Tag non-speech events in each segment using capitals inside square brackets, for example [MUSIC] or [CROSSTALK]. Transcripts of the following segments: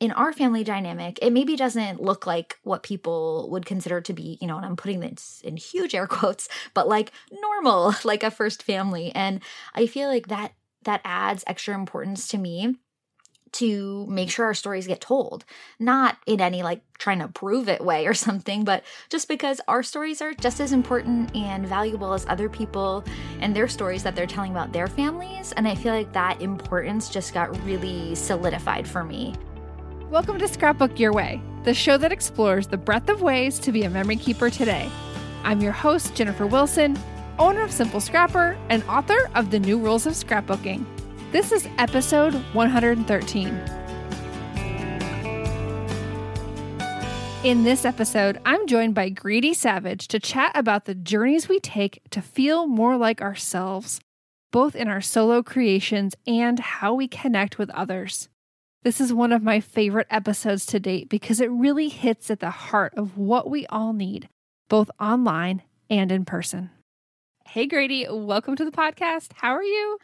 In our family dynamic, it maybe doesn't look like what people would consider to be, you know, and I'm putting this in huge air [LAUGHS] quotes, but like normal, [LAUGHS] like a first family. And I feel like that that adds extra importance to me to make sure our stories get told. Not in any like trying to prove it way or [LAUGHS] something, but just because our stories are just as important and valuable as other people and their stories that they're telling about their families. And I feel like that importance just got really solidified for me. Welcome to Scrapbook Your Way, the show that explores the breadth of ways to be a memory keeper today. I'm your host, Jennifer Wilson, owner of Simple Scrapper and author of The New Rules of Scrapbooking. This is episode 113. In this episode, I'm joined by Grady Savage to chat about the journeys we take to feel more like ourselves, both in our solo creations and how we connect with others. This is one of my favorite episodes to date because it really hits at the heart of what we all need, both online and in person. Hey, Grady, welcome to the podcast. How are you?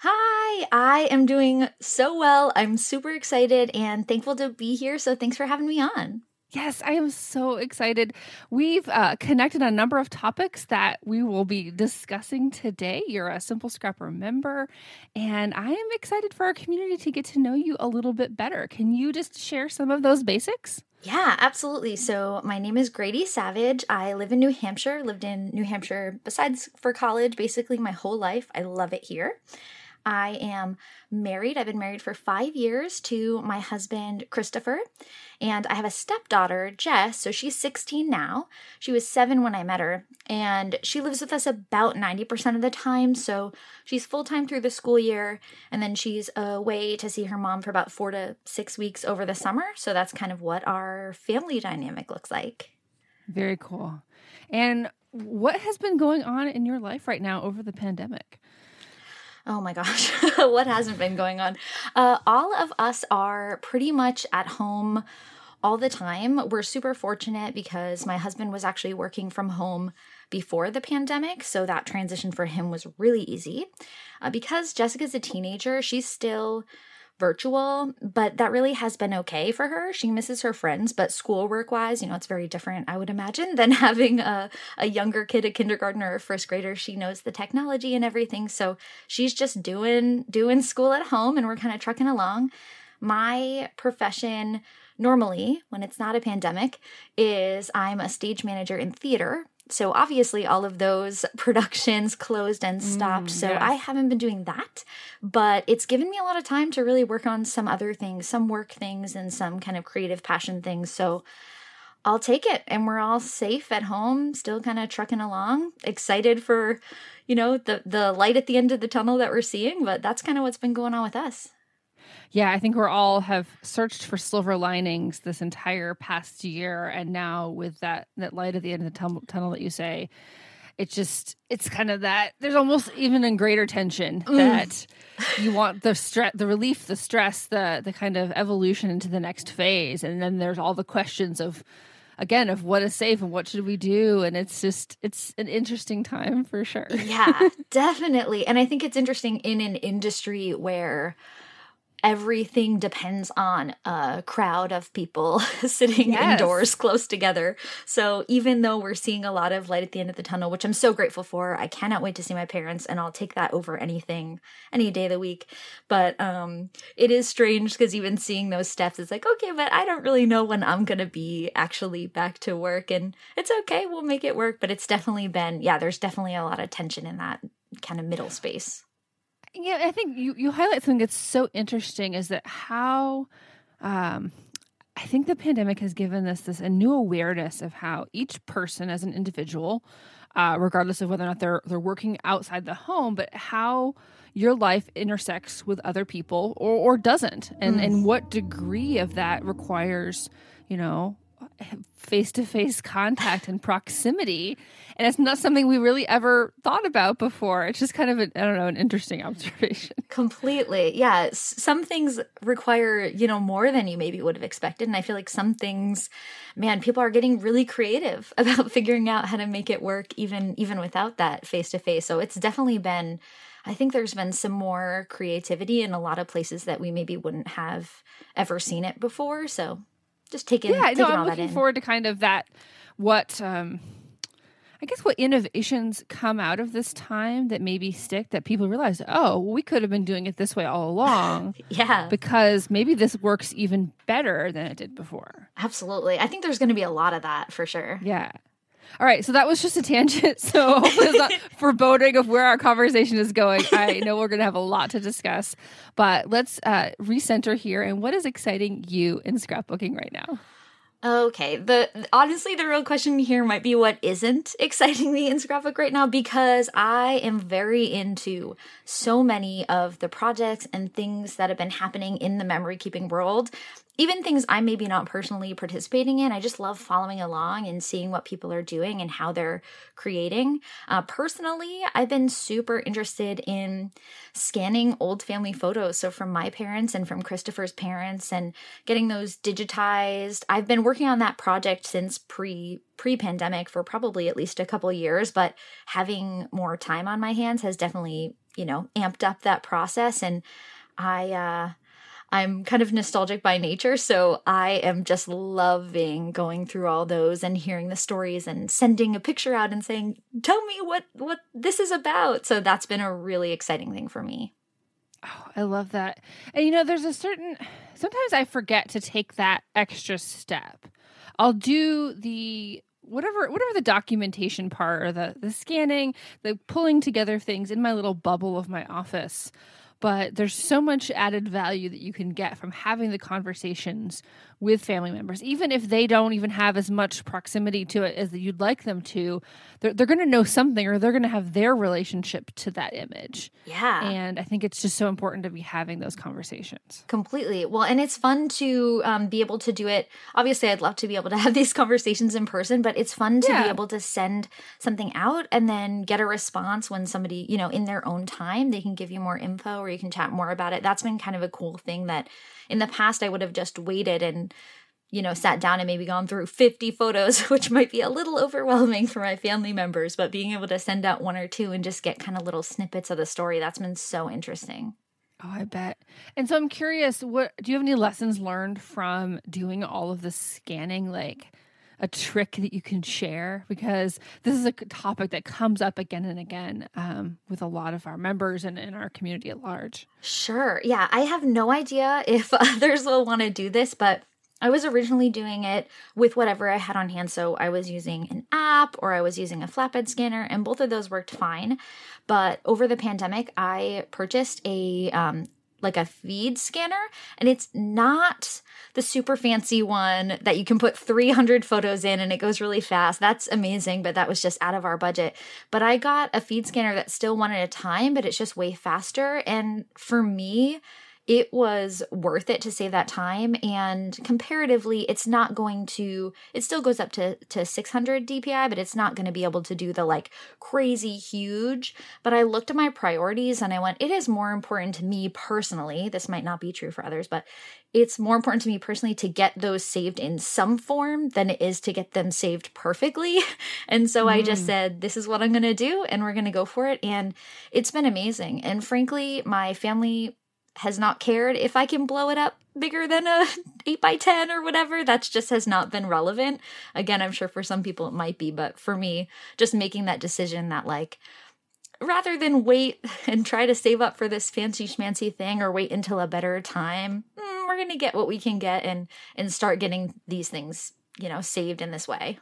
Hi, I am doing so well. I'm super excited and thankful to be here. So, thanks for having me on. Yes, I am so excited. We've uh, connected a number of topics that we will be discussing today. You're a Simple Scrapper member, and I am excited for our community to get to know you a little bit better. Can you just share some of those basics? Yeah, absolutely. So, my name is Grady Savage. I live in New Hampshire, lived in New Hampshire besides for college basically my whole life. I love it here. I am married. I've been married for five years to my husband, Christopher. And I have a stepdaughter, Jess. So she's 16 now. She was seven when I met her. And she lives with us about 90% of the time. So she's full time through the school year. And then she's away to see her mom for about four to six weeks over the summer. So that's kind of what our family dynamic looks like. Very cool. And what has been going on in your life right now over the pandemic? Oh my gosh, [LAUGHS] what hasn't been going on? Uh, all of us are pretty much at home all the time. We're super fortunate because my husband was actually working from home before the pandemic, so that transition for him was really easy. Uh, because Jessica's a teenager, she's still virtual, but that really has been okay for her. She misses her friends, but schoolwork wise, you know, it's very different, I would imagine, than [LAUGHS] having a, a younger kid, a kindergartner or first grader. She knows the technology and everything. So she's just doing doing school at home and we're kind of trucking along. My profession normally, when it's not a pandemic, is I'm a stage manager in theater so obviously all of those [LAUGHS] productions closed and stopped. Mm, so yes. I haven't been doing that, but it's given me a lot of time to really work on some other things, some work things and some kind of creative passion things. So I'll take it and we're all safe at home, still kind of trucking along, excited for, you know, the the light at the end of the tunnel that we're seeing, but that's kind of what's been going on with us. Yeah, I think we're all have searched for silver linings this entire past year, and now with that that light at the end of the tunnel, tunnel that you say, it's just it's kind of that there's almost even in greater tension mm. that you want the stress the relief the stress the the kind of evolution into the next phase and then there's all the questions of again of what is safe and what should we do and it's just it's an interesting time for sure yeah [LAUGHS] definitely and i think it's interesting in an industry where everything depends on a crowd of people [LAUGHS] sitting Yes. indoors close together. So even though we're seeing a lot of light at the end of the tunnel, which I'm so grateful for, I cannot wait to see my parents and I'll take that over anything any day of the week. But um it is strange because even seeing those steps it's like, okay, but I don't really know when I'm going to be actually back to work and it's okay, we'll make it work, but it's definitely been yeah, there's definitely a lot of tension in that kind of middle space. Yeah, I think you, you highlight something that's so interesting is that how um, I think the pandemic has given us this a new awareness of how each person as an individual, uh, regardless of whether or not they're they're working outside the home, but how your life intersects with other people or, or doesn't, and and what degree of that requires, you know, face to face contact and proximity. And it's not something we really ever thought about before. It's just kind of, I I don't know, an interesting [LAUGHS] observation. Completely. Yeah. Some things require, you know, more than you maybe would have expected. And I feel like some things, man, people are getting really creative [LAUGHS] about figuring out how to make it work even even without that face to face. So it's definitely been I think there's been some more creativity in a lot of places that we maybe wouldn't have ever seen it before. So just taking, yeah, taking no, I'm looking in. forward to kind of that, what, um, I guess what innovations come out of this time that maybe stick that people realize, oh, we could have been doing it this way all along [LAUGHS] yeah. because maybe this works even better than it did before. Absolutely. I think there's going to be a lot of that for sure. Yeah. All right, so that was just a tangent. [LAUGHS] So hopefully it's not [LAUGHS] foreboding of where our conversation is going. I know we're going to have a lot to discuss, but let's uh, recenter here. And what is exciting you in scrapbooking right now? Okay. The honestly, the real question here might be what isn't [LAUGHS] exciting me in scrapbook right now because I am very into so many of the projects and things that have been happening in the memory keeping world. Even things I'm maybe not personally participating in, I just love following along and seeing what people are doing and how they're creating. Uh, personally, I've been super interested in scanning old family photos. So, from my parents and from Christopher's parents, and getting those digitized. I've been working on that project since pre pre pandemic for probably at least a couple years, but having more time on my hands has definitely you know amped up that process. And I uh, I'm kind of nostalgic by nature, so I am just loving going through all those and hearing the stories and sending a picture out and saying, "Tell me what what this is about." So that's been a really exciting thing for me. Oh, I love that. And you know, there's a certain sometimes I forget to take that extra step. I'll do the whatever whatever the documentation part or the the scanning, the pulling together things in my little bubble of my office. But there's so much added value that you can get from having the conversations with family members, even if they don't even have as much proximity to it as you'd like them to. They're, they're going to know something or they're going to have their relationship to that image. Yeah. And I think it's just so important to be having those conversations. Completely. Well, and it's fun to um, be able to do it. Obviously, I'd love to be able to [LAUGHS] have these conversations in person, but it's fun to Yeah. be able to send something out and then get a response when somebody, you know, in their own time, they can give you more info or you can chat more about it. That's been kind of a cool thing that in the past I would have just waited and you know, sat down and maybe gone through 50 photos, [LAUGHS] which might be a little overwhelming for my family members, but being able to send out one or two and just get kind of little snippets of the story, that's been so interesting. Oh, I bet. And so I'm curious, what do you have any lessons learned from doing all of the scanning like a trick that you can share because this is a topic that comes up again and again um, with a lot of our members and in our community at large. Sure. Yeah, I have no idea if [LAUGHS] others will want to do this, but I was originally doing it with whatever I had on hand. So I was using an app or I was using a flatbed scanner, and both of those worked fine. But over the pandemic, I purchased a um, like a feed scanner, and it's not the super fancy one that you can put 300 photos in and it goes really fast. That's amazing, but that was just out of our budget. But I got a feed scanner that's still one at a time, but it's just way faster. And for me, it was worth it to save that time and comparatively it's not going to it still goes up to to 600 dpi but it's not going to be able to do the like crazy huge. But i looked at my priorities and i went it is more important to me personally this might not be true for others but it's more important to me personally to get those saved in some form than it is to get them saved perfectly. [LAUGHS] And so i just mm. said this is what i'm going to do and we're going to go for it and it's been amazing. And frankly my family has not cared if I can blow it up bigger than a [LAUGHS] 8 by 10 or whatever. That's just has not been relevant. Again, I'm sure for some people it might be, but for me, just making that decision that like rather than wait [LAUGHS] and try to save up for this fancy schmancy thing or wait until a better time, mm, we're going to get what we can get and and start getting these things, you know, saved in this way.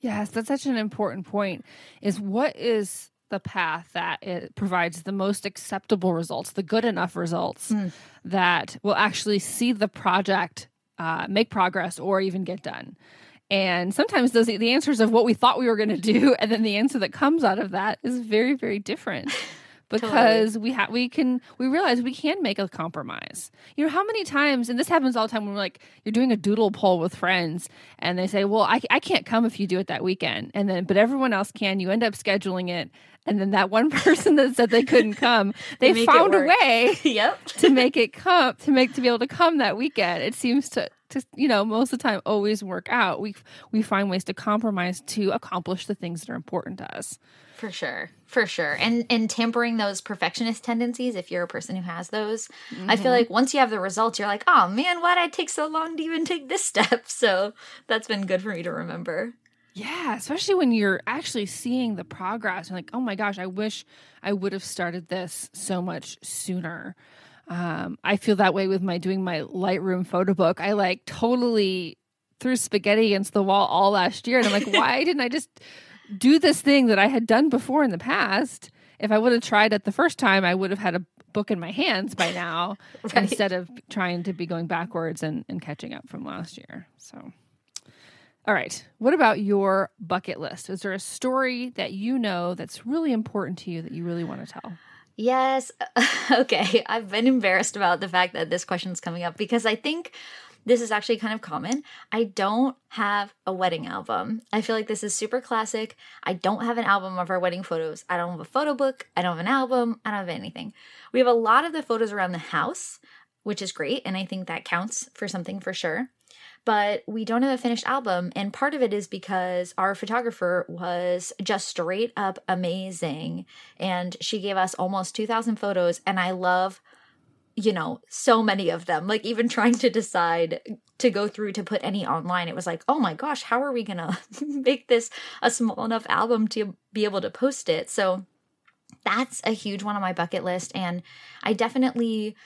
Yes, that's such an important point. Is what is the path that it provides the most acceptable results, the good enough results mm. that will actually see the project uh, make progress or even get done. And sometimes those the answers of what we thought we were going [LAUGHS] to do, and then the answer that comes out of that is very, very different. Because totally. we have we can we realize we can make a compromise. You know how many times, and this happens all the time when we're like you're doing a doodle poll with friends, and they say, "Well, I I can't come if you do it that weekend," and then but everyone else can. You end up scheduling it, and then that one [LAUGHS] person that said they couldn't come, [LAUGHS] they, they found a way, [LAUGHS] yep, to make it come to make to be able to come that weekend. It seems to to you know most of the time always work out. We we find ways to compromise to accomplish the things that are important to us. For sure. For sure. And and tampering those perfectionist tendencies if you're a person who has those. Mm-hmm. I feel mm-hmm. like once you have the results you're like, "Oh man, why did I take so long to even take this [LAUGHS] step?" So, that's been good for me to remember. Yeah, especially when you're actually seeing the progress and like, "Oh my gosh, I wish I would have started this so much sooner." Um, I feel that way with my doing my Lightroom photo book. I like totally threw spaghetti against the wall all last year and I'm like, [LAUGHS] "Why didn't I just do this thing that I had done before in the past. If I would have tried it the first time, I would have had a book in my hands by [LAUGHS] now right. instead of trying to be going backwards and, and catching up from last year. So, all right. What about your bucket list? Is there a story that you know that's really important to you that you really want to tell? Yes. [LAUGHS] okay. I've been embarrassed about the fact that this question is coming up because I think this is actually kind of common. I don't have a wedding album. I feel like this is super classic. I don't have an album of our wedding photos. I don't have a photo book. I don't have an album. I don't have anything. We have a lot of the photos around the house, which is great. And I think that counts for something for sure but we don't have a finished album. And part of it is because our photographer was just straight up amazing. And she gave us almost 2,000 photos. And I love you know, so many of them. Like even trying to decide to go through to put any online, it was like, oh my gosh, how are we gonna [LAUGHS] make this a small enough album to be able to post it? So that's a huge one on my bucket list. And I definitely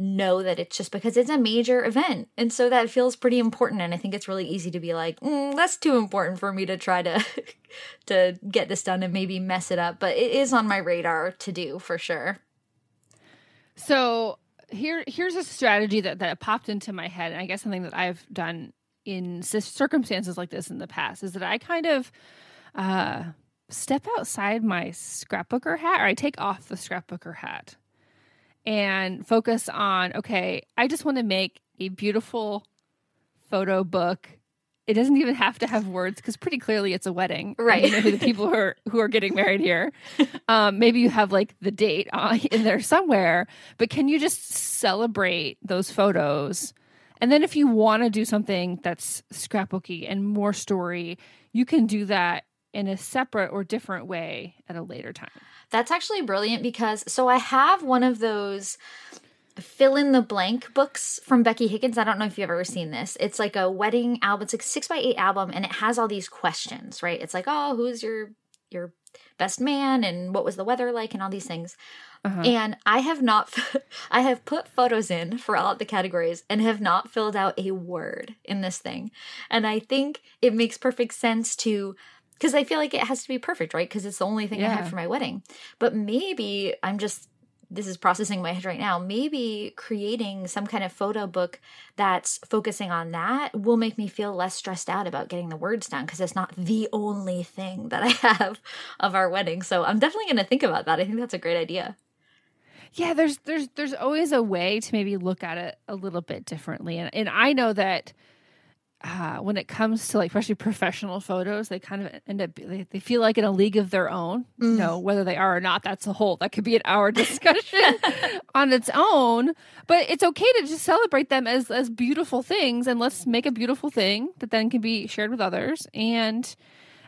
know that it's just because it's a major event. And so that feels pretty important. And I think it's really easy to be like, mm, that's too important for me to try to [LAUGHS] to get this done and maybe mess it up. But it is on my radar to do for sure. So here here's a strategy that that popped into my head and i guess something that i've done in circumstances like this in the past is that i kind of uh step outside my scrapbooker hat or i take off the scrapbooker hat and focus on okay i just want to make a beautiful photo book it doesn't even have to have words because pretty clearly it's a wedding. Right. You know who the people who are who are getting married here. [LAUGHS] Um, maybe you have like the date in there somewhere, but can you just celebrate those photos? And then if you want to do something that's scrapbooky and more story, you can do that in a separate or different way at a later time. That's actually brilliant because so I have one of those fill in the blank books from Becky Higgins. I don't know if you've ever seen this. It's like a wedding album. It's like six by eight album, and it has all these questions, right? It's like, oh, who's your your best man, and what was the weather like, and all these things. Uh-huh. And I have not, [LAUGHS] I have put photos in for all of the categories and have not filled out a word in this thing. And I think it makes perfect sense to because I feel like it has to be perfect, right? Because it's the only thing yeah. I have for my wedding. But maybe I'm just this is processing my head right now. Maybe creating some kind of photo book that's focusing on that will make me feel less stressed out about getting the words down because it's not the only thing that I [LAUGHS] have of our wedding. So I'm definitely going to think about that. I think that's a great idea. Yeah, there's there's there's always a way to maybe look at it a little bit differently. And and I know that uh, when it comes to like especially professional photos, they kind of end up they, they feel like in a league of their own. Mm. You know whether they are or not. That's a whole that could be an hour [LAUGHS] discussion [LAUGHS] on its own. But it's okay to just celebrate them as as beautiful things, and let's make a beautiful thing that then can be shared with others. And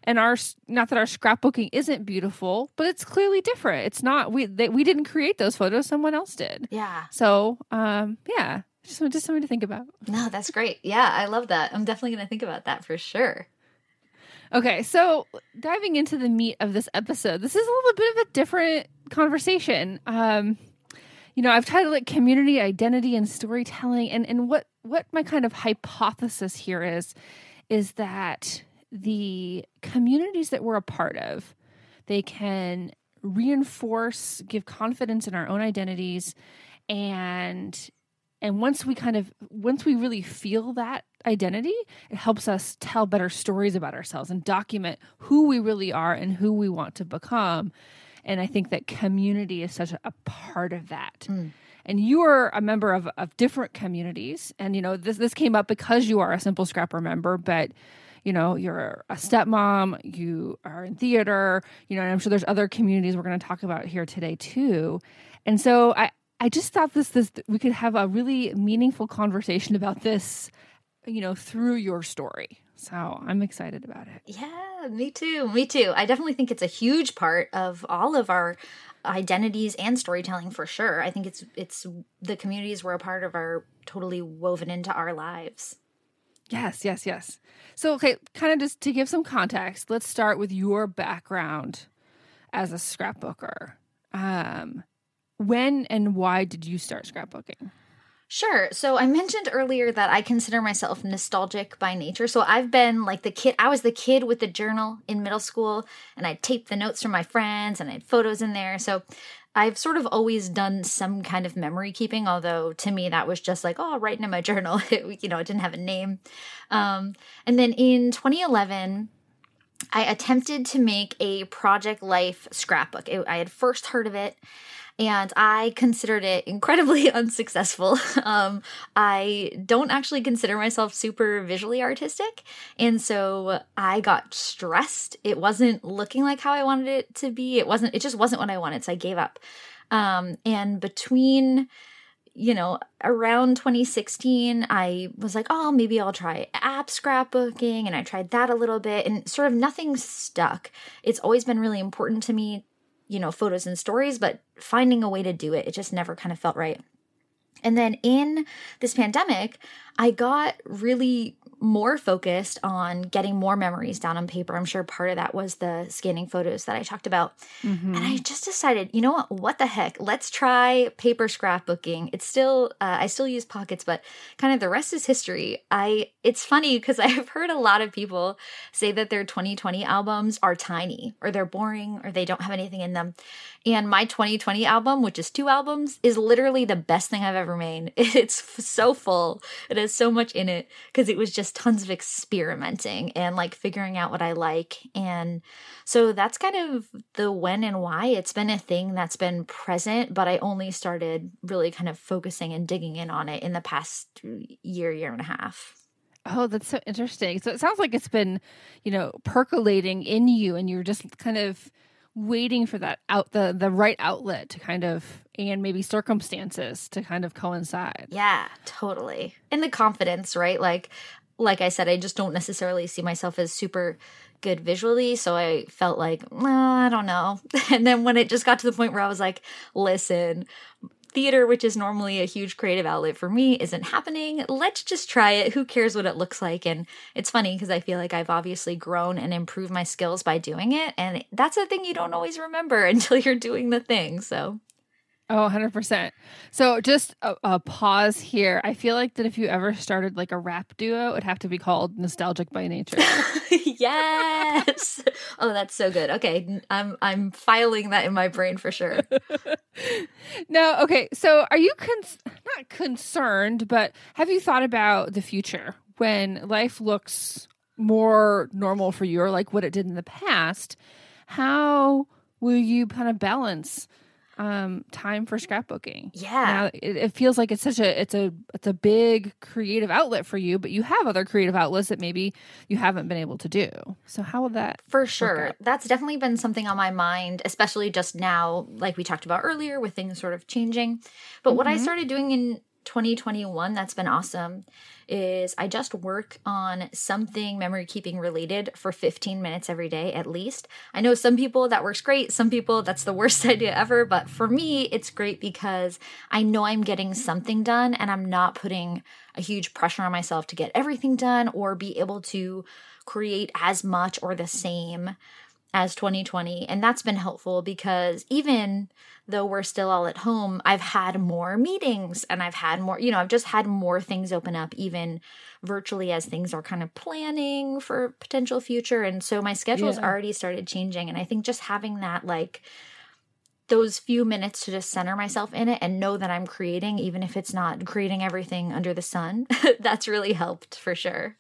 and our not that our scrapbooking isn't beautiful but it's clearly different it's not we they, we didn't create those photos someone else did Yeah. so um yeah just just something to think about No, that's great. Yeah, I love that. I'm definitely going to think about that for sure. okay so diving into the meat of this episode this is a little bit of a different conversation um you know i've titled it community identity and storytelling and and what what my kind of hypothesis here is is that the communities that we're a part of they can reinforce give confidence in our own identities and and once we kind of once we really feel that identity it helps us tell better stories about ourselves and document who we really are and who we want to become. And i think that community is such a, part of that. Hmm. And you are a member of, of different communities. And you know this this came up because you are a simple scrapper member but you know you're a stepmom you are in theater you know and i'm sure there's other communities we're going to talk about here today too. And so i i just thought this this we could have a really meaningful conversation about this you know through your story so i'm excited about it Yeah, me too. Me too. I definitely think it's a huge part of all of our identities and storytelling for sure. I think it's it's the communities we're a part of are totally woven into our lives. Yes, yes, yes. So, okay, kind of just to give some context, let's start with your background as a scrapbooker. Um, when and why did you start scrapbooking? Sure. So I mentioned earlier that I consider myself nostalgic by nature. So I've been like the kid, I was the kid with the journal in middle school, and I taped the notes from my friends and I had photos in there. So I've sort of always done some kind of memory keeping, although to me that was just like, oh, writing in my [LAUGHS] journal. You know, it didn't have a name. Um, and then in 2011, I attempted to make a Project Life scrapbook. It, I had first heard of it and I considered it incredibly [LAUGHS] unsuccessful. [LAUGHS] Um, I don't actually consider myself super visually artistic, and so I got stressed. It wasn't looking like how I wanted it to be. It wasn't. It just wasn't what I wanted, so I gave up. Um, and between you know, around 2016, I was like, oh, maybe I'll try app scrapbooking. And I tried that a little bit and sort of nothing stuck. It's always been really important to me, you know, photos and stories, but finding a way to do it, it just never kind of felt right. And then in this pandemic, I got really more focused on getting more memories down on paper. I'm sure part of that was the scanning photos that I talked about. And I just decided, you know what? What the heck? Let's try paper scrapbooking. It's still, uh, I still use pockets, but kind of the rest is history. I, it's funny because [LAUGHS] I've heard a lot of people say that their 2020 albums are tiny or they're boring or they don't have anything in them. And my 2020 album, which is two albums, is literally the best thing I've ever made. [LAUGHS] It's so full. It has so much in it because it was just tons of experimenting and like figuring out what I like. And so that's kind of the when and why. It's been a thing that's been present, but I only started really kind of focusing and digging in on it in the past year, year and a half. Oh, that's so interesting. So it sounds like it's been, you know, percolating in you and you're just kind of waiting for that out the the right outlet to kind of and maybe circumstances to kind of coincide. Yeah, totally. And the confidence, right? Like like I said, I just don't necessarily see myself as super good visually, so I felt like, I don't know. [LAUGHS] And then when it just got to the point where I was like, listen, theater, which is normally a huge creative outlet for me, isn't happening. Let's just try it. Who cares what it looks like? And it's funny because I feel like I've obviously grown and improved my skills by doing it. And that's a thing you don't always remember [LAUGHS] until you're doing the thing. So Oh, 100%. So just a, a pause here. I feel like that if you ever started like a rap duo, it'd have to be called Nostalgic by Nature. [LAUGHS] yes. oh, that's so good. Okay, I'm I'm filing that in my brain for sure. [LAUGHS] no, okay. So are you not concerned, but have you thought about the future when life looks more normal for you or like what it did in the past? How will you kind of balance um time for scrapbooking Yeah. now it, it feels like it's such a it's a it's a big creative outlet for you but you have other creative outlets that maybe you haven't been able to do so how will that For sure. That's definitely been something on my mind, especially just now, like we talked about earlier, with things sort of changing. But what I Mhm. started doing in 2021 that's been awesome is I just work on something memory keeping related for 15 minutes every day at least. I know some people that works great, some people that's the worst [LAUGHS] idea ever, but for me it's great because I know I'm getting something done and I'm not putting a huge pressure on myself to get everything done or be able to create as much or the same as 2020. And that's been helpful because even though we're still all at home, I've had more meetings and I've had more, you know, I've just had more things open up, even virtually as things are kind of planning for potential future. And so my schedule's yeah. already started changing. And I think just having that, like, those few minutes to just center myself in it and know that I'm creating, even if it's not creating everything under the sun, [LAUGHS] that's really helped for sure.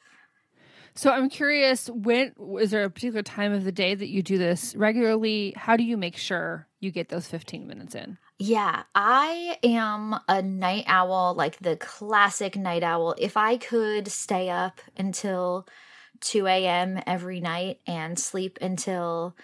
So I'm curious, when is there a particular time of the day that you do this regularly? How do you make sure you get those 15 minutes in? Yeah, I am a night owl, like the classic night owl. If I could stay up until 2 a.m. every night and sleep until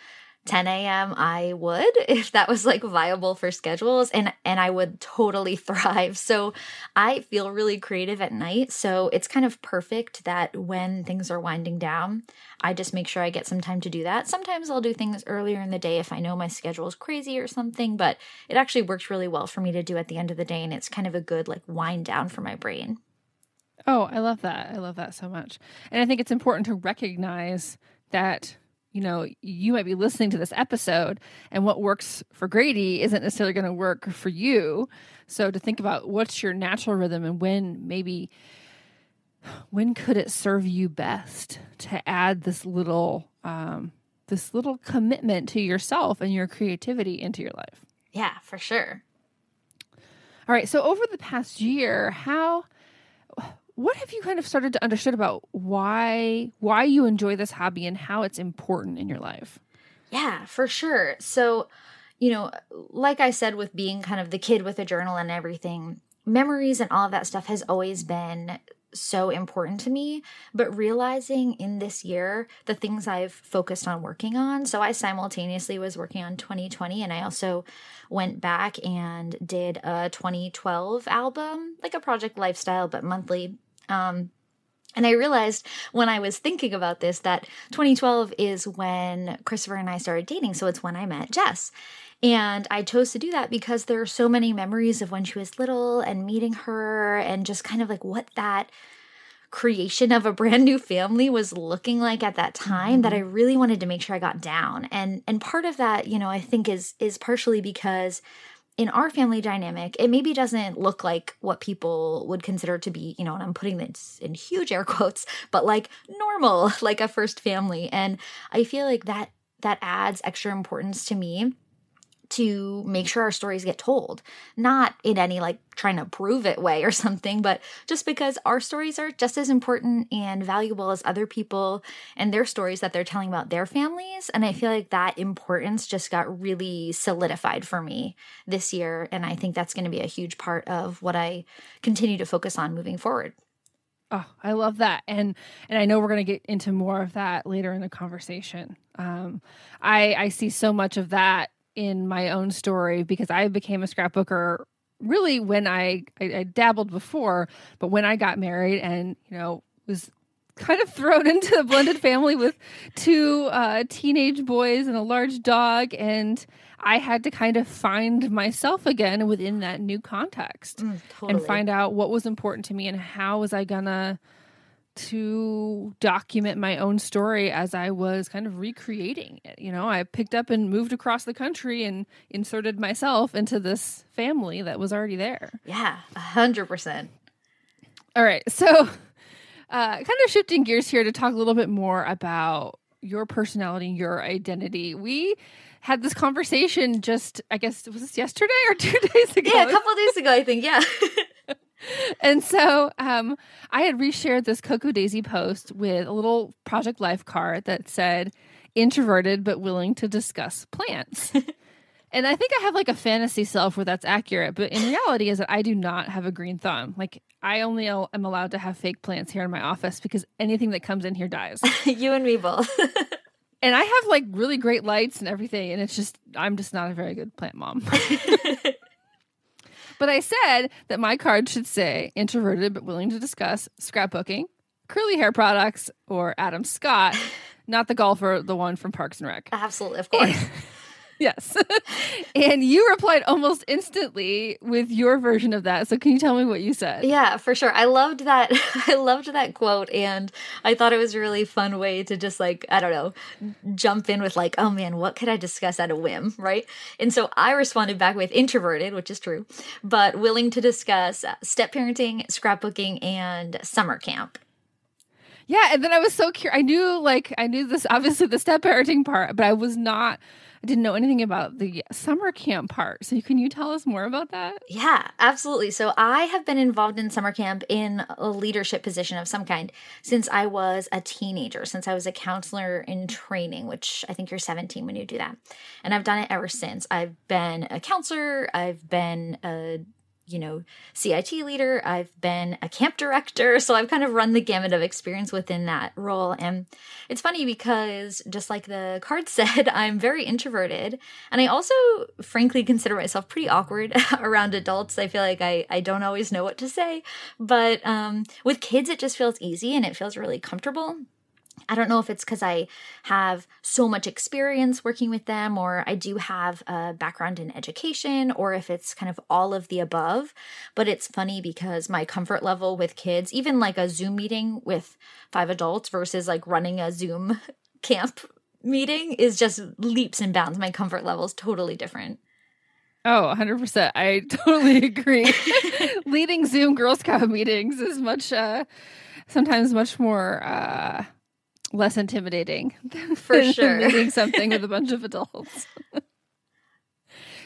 10 a.m. I would [LAUGHS] if that was like viable for schedules and and I would totally [LAUGHS] thrive. So I feel really creative at night. So it's kind of perfect that when things are winding down, I just make sure I get some time to do that. Sometimes I'll do things earlier in the day if I know my schedule is crazy or something, but it actually works really well for me to do at the end of the day and it's kind of a good like wind down for my brain. Oh, I love that. I love that so much. And I think it's important to recognize that you know, you might be listening to this episode and what works for Grady isn't necessarily going to work for you. So to think about what's your natural rhythm and when maybe when could it serve you best to add this little um, this little commitment to yourself and your creativity into your life. Yeah, for sure. All right, so over the past year, how what have you kind of started to understand about why why you enjoy this hobby and how it's important in your life? Yeah, for sure. So, you know, like I said with being kind of the kid with a journal and everything, memories and all of that stuff has always been so important to me, but realizing in this year the things I've focused on working on. So I simultaneously was working on 2020 and I also went back and did a 2012 album, like a project lifestyle, but monthly um, and I realized when I was thinking about this that 2012 is when Christopher and I started dating. So it's when I met Jess. And I chose to do that because there are so many memories of when she was little and meeting her and just kind of like what that creation of a brand new family was looking like at that time mm-hmm. that I really wanted to make sure I got down. And and part of that, you know, I think is is partially because in our family dynamic, it maybe doesn't look like what people would consider to be, you know, and I'm putting this in huge air [LAUGHS] quotes, but like normal, [LAUGHS] like a first family. And I feel like that that adds extra importance to me to make sure our stories get told. Not in any like trying to prove it way or [LAUGHS] something, but just because our stories are just as important and valuable as other people and their stories that they're telling about their families. And I feel like that importance just got really solidified for me this year. And I think that's going to be a huge part of what I continue to focus on moving forward. Oh, I love that, and and I know we're going to get into more of that later in the conversation. Um, I I see so much of that in my own story because I became a scrapbooker really when I, I, I dabbled before, but when I got married and you know was kind of [LAUGHS] thrown into a blended family with two uh, teenage boys and a large dog, and I had to kind of find myself again within that new context mm, totally. and find out what was important to me and how was I gonna to document my own story as I was kind of recreating it. You know, I picked up and moved across the country and inserted myself into this family that was already there. Yeah, a hundred percent. All right, [LAUGHS] so uh, kind of shifting gears here to talk a little bit more about your personality, your identity. We had this conversation just, I guess, was this yesterday or [LAUGHS] two days ago? Yeah, a couple days ago, I think. Yeah. [LAUGHS] [LAUGHS] and so um, I had reshared this Cocoa Daisy post with a little Project Life card that said, introverted but willing to discuss plants. [LAUGHS] and I think I have like a fantasy self where that's accurate, but in reality is that I do not have a green thumb. Like I only am allowed to have fake plants here in my office because anything that comes in here dies. [LAUGHS] you and me both. and I have like really great lights and everything, and it's just I'm just not a very good plant mom. But I said that my card should say introverted but willing to discuss scrapbooking, curly hair products, or Adam Scott, [LAUGHS] not the golfer, the one from Parks and Rec. Absolutely, of course. [LAUGHS] Yes. [LAUGHS] and you replied almost instantly with your version of that. So can you tell me what you said? Yeah, for sure. I loved that. [LAUGHS] I loved that quote and I thought it was a really fun way to just like, I don't know, jump in with like, oh man, what could I discuss at a whim, right? And so I responded back with introverted, which is true, but willing to discuss step parenting, scrapbooking and summer camp. Yeah, and then I was so curious. I knew like I knew this obviously the step parenting part, but I was not didn't know anything about the summer camp part. So can you tell us more about that? Yeah, absolutely. So I have been involved in summer camp in a leadership position of some kind since I was a teenager, since I was a counselor in training, which I think you're 17 when you do that. And I've done it ever since. I've been a counselor, I've been a you know, CIT leader, I've been a camp director, so I've kind of run the gamut of experience within that role. And it's funny because just like the card [LAUGHS] said, I'm very introverted. And I also frankly consider myself pretty awkward [LAUGHS] around adults. I feel like I, I don't always know what to say. But um, with kids, it just feels easy and it feels really comfortable. I don't know if it's because I have so much experience working with them, or I do have a background in education, or if it's kind of all of the above. But it's funny because my comfort level with kids, even like a Zoom meeting with five adults versus like running a Zoom [LAUGHS] camp meeting, is just leaps and bounds. My comfort level is totally different. Oh, 100%. I [LAUGHS] totally agree. [LAUGHS] Leading Zoom Girl Scout meetings is much, uh, sometimes much more, uh, less intimidating [LAUGHS] for sure. [LAUGHS] meeting something with a bunch of adults. [LAUGHS]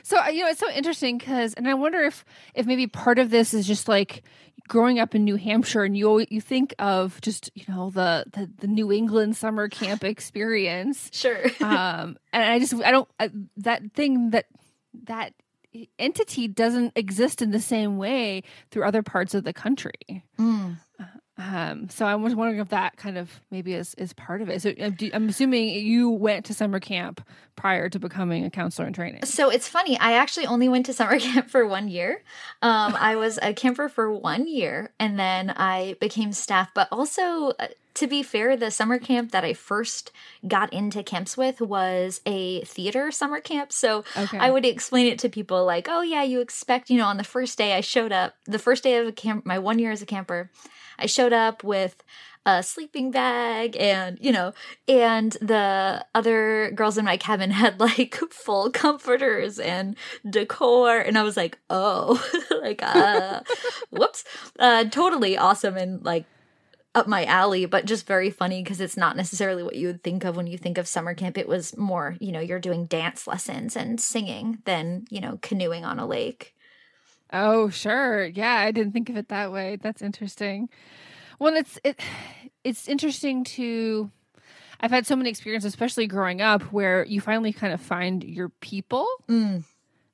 So uh, you know it's so interesting because and i wonder if if maybe part of this is just like growing up in new hampshire and you you think of just you know the the, the new england summer camp experience. Sure. Um and i just i don't I, that thing that that entity doesn't exist in the same way through other parts of the country. Mm. Um, so I was wondering if that kind of maybe is, is part of it. So uh, I'm assuming you went to summer camp prior to becoming a counselor in training. So it's funny. I actually only went to summer [LAUGHS] camp for one year. Um, I was a camper for one year and then I became staff. But also, uh, to be fair, the summer camp that I first got into camps with was a theater summer camp. So okay. I would explain it to people like, oh, yeah, you expect, you know, on the first day I showed up, the first day of a camp, my one year as a camper. I showed up with a sleeping bag and you know and the other girls in my cabin [LAUGHS] had like full comforters and decor and i was like oh [LAUGHS] like uh whoops uh totally awesome and like up my alley but just very funny because it's not necessarily what you would think of when you think of summer camp it was more you know you're doing dance lessons and singing than you know canoeing on a lake Oh, sure. Yeah, I didn't think of it that way. That's interesting. Well, it's it it's interesting to I've had so many experiences, especially growing up, where you finally kind of find your people. Mm.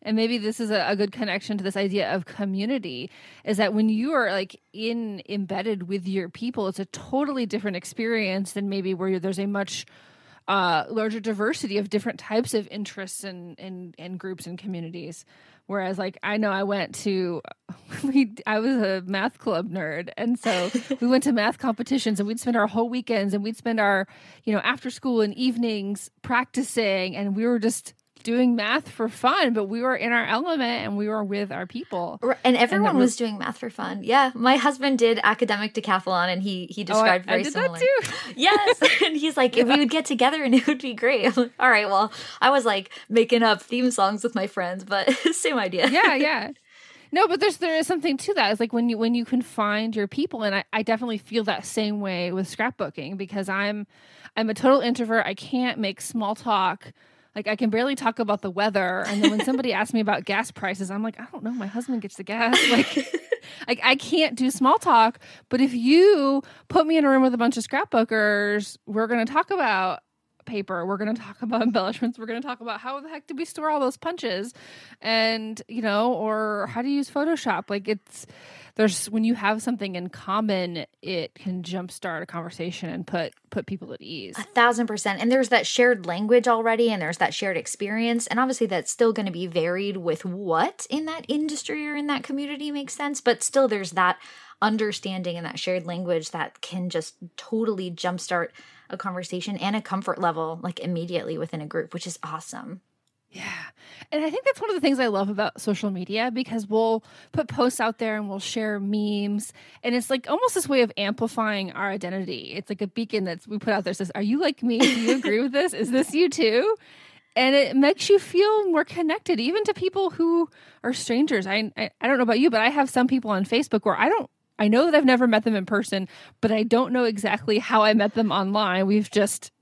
And maybe this is a, a, good connection to this idea of community is that when you are like in embedded with your people, it's a totally different experience than maybe where there's a much uh, larger diversity of different types of interests and, and, and groups and communities. Whereas, like, I know I went to, [LAUGHS] we, I was a math club nerd. And so [LAUGHS] we went to math competitions and we'd spend our whole weekends and we'd spend our, you know, after school and evenings practicing. And we were just doing math for fun, but we were in our element and we were with our people. And everyone and was, was, doing math for fun. Yeah, my husband did academic decathlon, and he he described oh, I, very I similar. [LAUGHS] [LAUGHS] yes, and he's like, yeah. we would get together and [LAUGHS] it would be great. Like, All right, well, I was like making up theme songs with my friends, but same idea. Yeah, yeah. No, but there's there is something to that. It's like when you when you can find your people, and I, I definitely feel that same way with scrapbooking because I'm I'm a total introvert. I can't make small talk like I can barely talk about the weather, and then when somebody asks me about gas prices, I'm like, I don't know. My husband gets the gas. [LAUGHS] Like, like I can't do small talk. But if you put me in a room with a bunch of scrapbookers, we're going to talk about paper. We're going to talk about [LAUGHS] embellishments. We're going to talk about how the heck did we store all those punches, and you know, or how to use Photoshop. Like it's there's when you have something in common, it can jumpstart a conversation and put put people at ease. A thousand percent. And there's that shared language already, and there's that shared experience, and obviously that's still going to be varied with what in that industry or in that community makes sense, but still there's that understanding and that shared language that can just totally jumpstart a conversation and a comfort level like immediately within a group, which is awesome. Yeah. And I think that's one of the things I love about social media because we'll put posts out there and we'll share memes. And it's like almost this way of amplifying our identity. It's like a beacon that we put out there says, Are you like me? Do you agree with this? Is this you too? And it makes you feel more connected, even to people who are strangers. I, I, I don't know about you, but I have some people on Facebook where I don't I know that I've never met them in person, but I don't know exactly how I met them online. We've just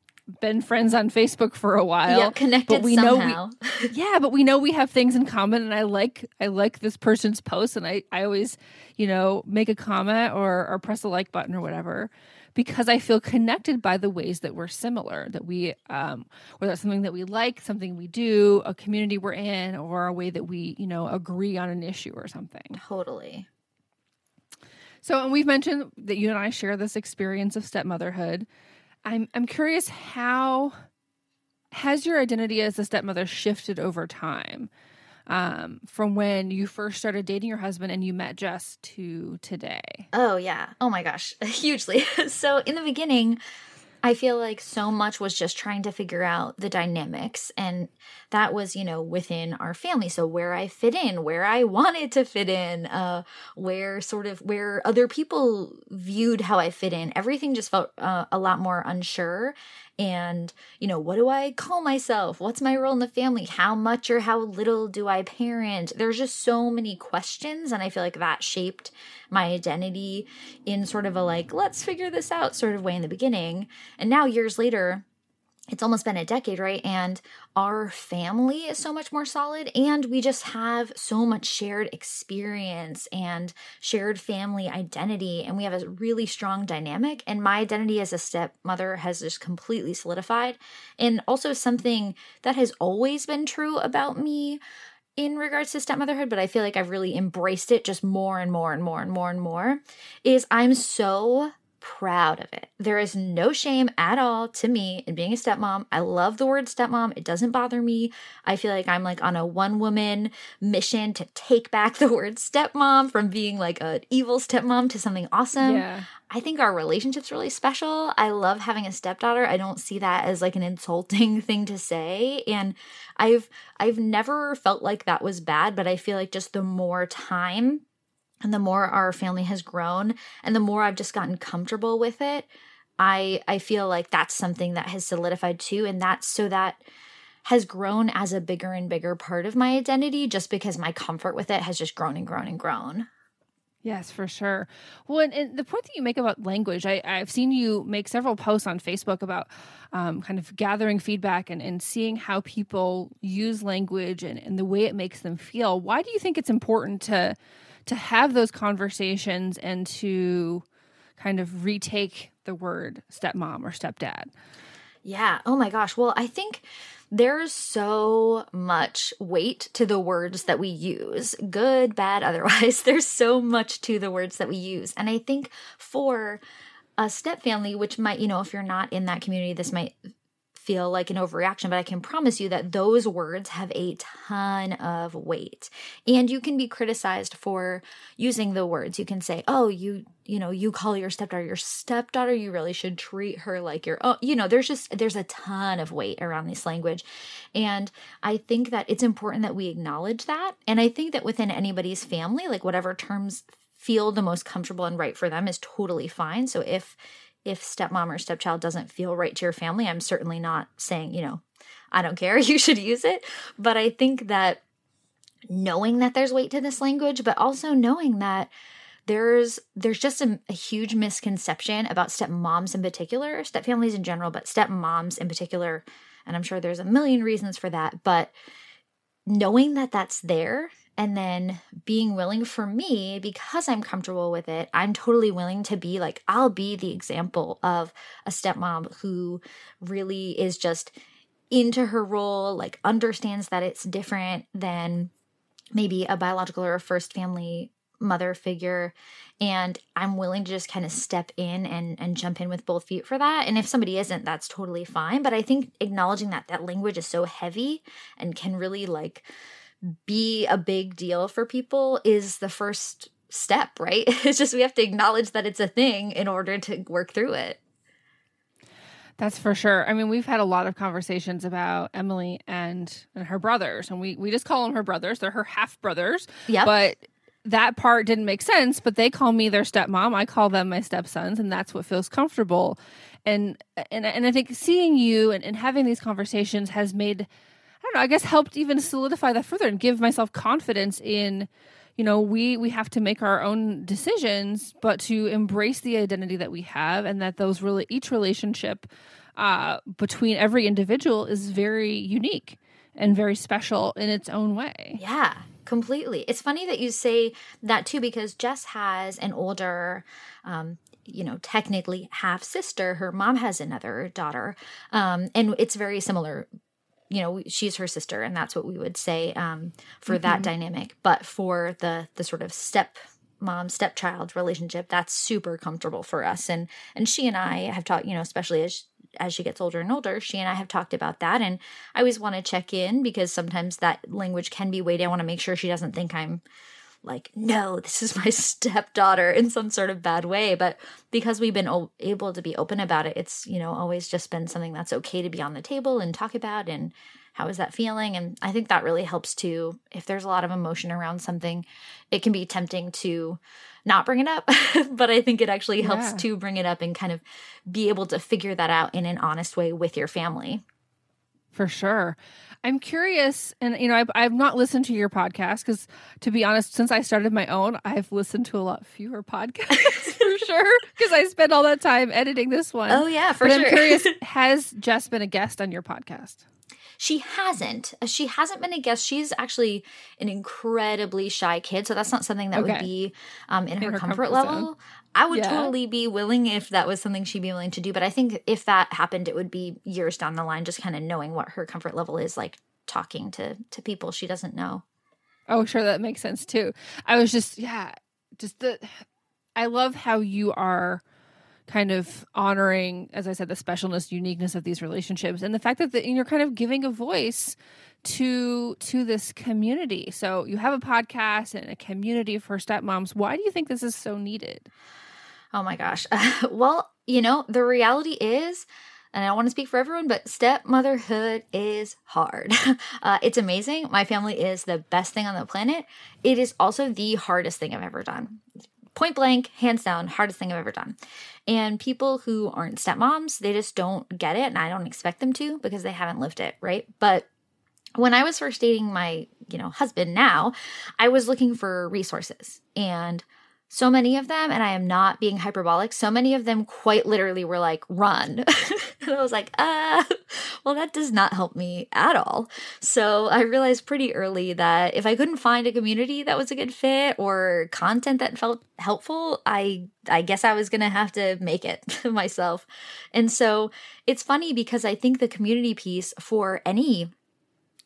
been friends on Facebook for a while. Yeah, connected but we somehow. Know we, [LAUGHS] yeah, but we know we have things in common and I like I like this person's post and I, I always, you know, make a comment or or press a like button or whatever because I feel connected by the ways that we're similar, that we um whether it's something that we like, something we do, a community we're in, or a way that we, you know, agree on an issue or something. Totally. So, and we've mentioned that you and I share this experience of stepmotherhood. I'm I'm curious how has your identity as a stepmother shifted over time um, from when you first started dating your husband and you met Jess to today? Oh yeah. Oh my gosh, [LAUGHS] hugely. [LAUGHS] so in the beginning, I feel like so much was just trying to figure out the dynamics. And that was, you know, within our family. So where I fit in, where I [LAUGHS] wanted to fit in, uh, where sort of where other people viewed how I fit in. Everything just felt uh, a lot more unsure and you know what do i call myself? What's my role in the family? How much or how little do i parent? There's just so many questions and i feel like that shaped my identity in sort of a like let's figure this out sort of way in the beginning. And now years later it's almost been a decade, right? And our family is so much more solid, and we just have so much shared experience and shared family identity, and we have a really strong dynamic. And my identity as a stepmother has just completely solidified. And also, something that has always been true about me in regards to stepmotherhood, but I feel like I've really embraced it just more and more and more and more and more is I'm so proud of it. There is no shame at all to me in being a stepmom. I love the word stepmom. It doesn't bother me. I feel like I'm like on a one woman mission to take back [LAUGHS] the word stepmom from being like an evil stepmom to something awesome. Yeah. I think our relationship's really special. I love having a stepdaughter. I don't see that as like an insulting [LAUGHS] thing to say. And I've I've never felt like that was bad, but I feel like just the more time and the more our family has grown and the more I've just gotten comfortable with it, I I feel like that's something that has solidified too and that's so that has grown as a bigger and bigger part of my identity just because my comfort with it has just grown and grown and grown. Yes, for sure. Well, and, and, the point that you make about language, I, have seen you make several posts on Facebook about um, kind of gathering feedback and, and seeing how people use language and, and the way it makes them feel. Why do you think it's important to to have those conversations and to kind of retake the word stepmom or stepdad. Yeah. Oh my gosh. Well, I think there's so much weight to the words that we use, good, bad, [LAUGHS] otherwise. There's so much to the words that we use. And I think for a step family, which might, you know, if you're not in that community, this might feel like an overreaction, but I can promise you that those words have a ton of weight. And you can be criticized for using the words. You can say, "Oh, you, you know, you call your stepdaughter your stepdaughter, you really should treat her like your oh, you know, there's just there's a ton of weight around this language. And I think that it's important that we acknowledge that. And I think that within anybody's family, like whatever terms feel the most comfortable and right for them is totally fine. So if if stepmom or stepchild doesn't feel right to your family, I'm certainly not saying, you know, I don't care, [LAUGHS] you should use it. But I think that knowing that there's weight to this language, but also knowing that there's there's just a, a huge misconception about stepmoms in particular, stepfamilies in general, but stepmoms in particular, and I'm sure there's a million reasons for that, but knowing that that's there and then being willing for me because i'm comfortable with it i'm totally willing to be like i'll be the example of a stepmom who really is just into her role like understands that it's different than maybe a biological or a first family mother figure. And i'm willing to just kind of step in and and jump in with both feet for that. And if somebody isn't that's totally fine. But i think acknowledging that that language is so heavy and can really like be a big deal for people is the first step, right? [LAUGHS] It's just we have to acknowledge that it's a thing in order to work through it. That's for sure. I mean, we've had a lot of conversations about Emily and, and her brothers, and we, we just call them her brothers. They're her half brothers. Yeah. But that part didn't make sense, but they call me their stepmom. I call them my stepsons, and that's what feels comfortable. And and and I think seeing you and, and having these conversations has made don't know, I guess helped even solidify that further and give myself confidence in, you know, we we have to make our own decisions, but to embrace the identity that we have and that those really each relationship uh, between every individual is very unique and very special in its own way. Yeah, completely. It's funny that you say that too, because Jess has an older, um, you know, technically half sister. Her mom has another daughter. Um, and it's very similar you know she's her sister and that's what we would say um, for mm-hmm. that dynamic. But for the the sort of step mom stepchild relationship that's super comfortable for us. And and she and i have talked you know especially as as she gets older and older she and i have talked about that. And i always want to check in because sometimes that language can be weighty i want to make sure she doesn't think i'm like, no, this is my [LAUGHS] stepdaughter in some sort of bad way. But because we've been o- able to be open about it, it's, you know, always just been something that's okay to be on the table and talk about. And how is that feeling? And I think that really helps too. If there's a lot of emotion around something, it can be tempting to not bring it up. [LAUGHS] but I think it actually helps yeah. to bring it up and kind of be able to figure that out in an honest way with your family. For sure. I'm curious, and you know, I've, I've not listened to your podcast because, to be honest, since I started my own, I've listened to a lot fewer podcasts [LAUGHS] for sure because I spend all that time editing this one. Oh yeah, for but sure. I'm curious, [LAUGHS] has Jess been a guest on your podcast? She hasn't. Uh, she hasn't been a guest. She's actually an incredibly shy kid, so that's not something that okay. would be um, in, in, her, her comfort, comfort level. I would yeah. totally be willing if that was something she'd be willing to do. But I think if that happened, it would be years down the line, just kind of knowing what her comfort level is like talking to to people she doesn't know. Oh, sure, that makes sense too. I was just yeah, just the I love how you are kind of honoring, as I said, the specialness, uniqueness of these relationships, and the fact that the, you're kind of giving a voice to to this community. So you have a podcast and a community for stepmoms. Why do you think this is so needed? Oh my gosh. [LAUGHS] well, you know, the reality is and I don't want to speak for everyone, but stepmotherhood is hard. [LAUGHS] Uh, it's amazing. My family is the best thing on the planet. It is also the hardest thing I've ever done. Point blank, hands down, hardest thing I've ever done. And people who aren't stepmoms, they just don't get it. And I don't expect them to because they haven't lived it, right? But when I was first dating my, you know, husband now, I was looking for resources. And so many of them, and I am not being hyperbolic, so many of them quite literally were like, run. [LAUGHS] and I was like, uh, well, that does not help me at all. So I realized pretty early that if I couldn't find a community that was a good fit or content that felt helpful, I I guess I was gonna have to make it [LAUGHS] myself. And so it's funny because I think the community piece for any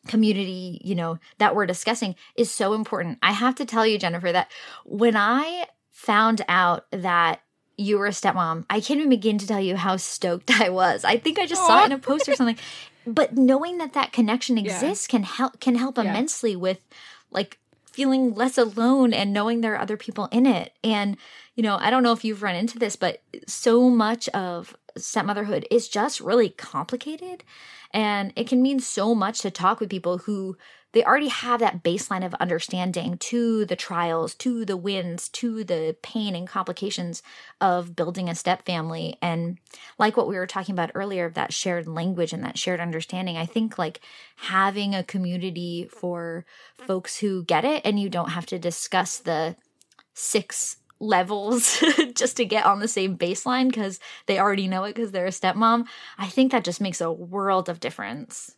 community, you know, that we're discussing is so important. I have to tell you, Jennifer, that when I found out that you were a stepmom, I can't even begin to tell you how stoked [LAUGHS] I was. I think I just Aww. saw it in a post or something. But knowing that that connection exists yeah. can help can help yeah. immensely with like feeling less alone and knowing there are other people in it. And you know, I don't know if you've run into this, but so much of stepmotherhood is just really complicated and it can mean so much to talk with people who they already have that baseline of understanding to the trials, to the wins, to the pain and complications of building a step family. And like what we were talking about earlier, of that shared language and that shared understanding, I think like having a community for folks who get it and you don't have to discuss the six levels [LAUGHS] just to get on the same baseline because they already know it because they're a stepmom. I think that just makes a world of difference.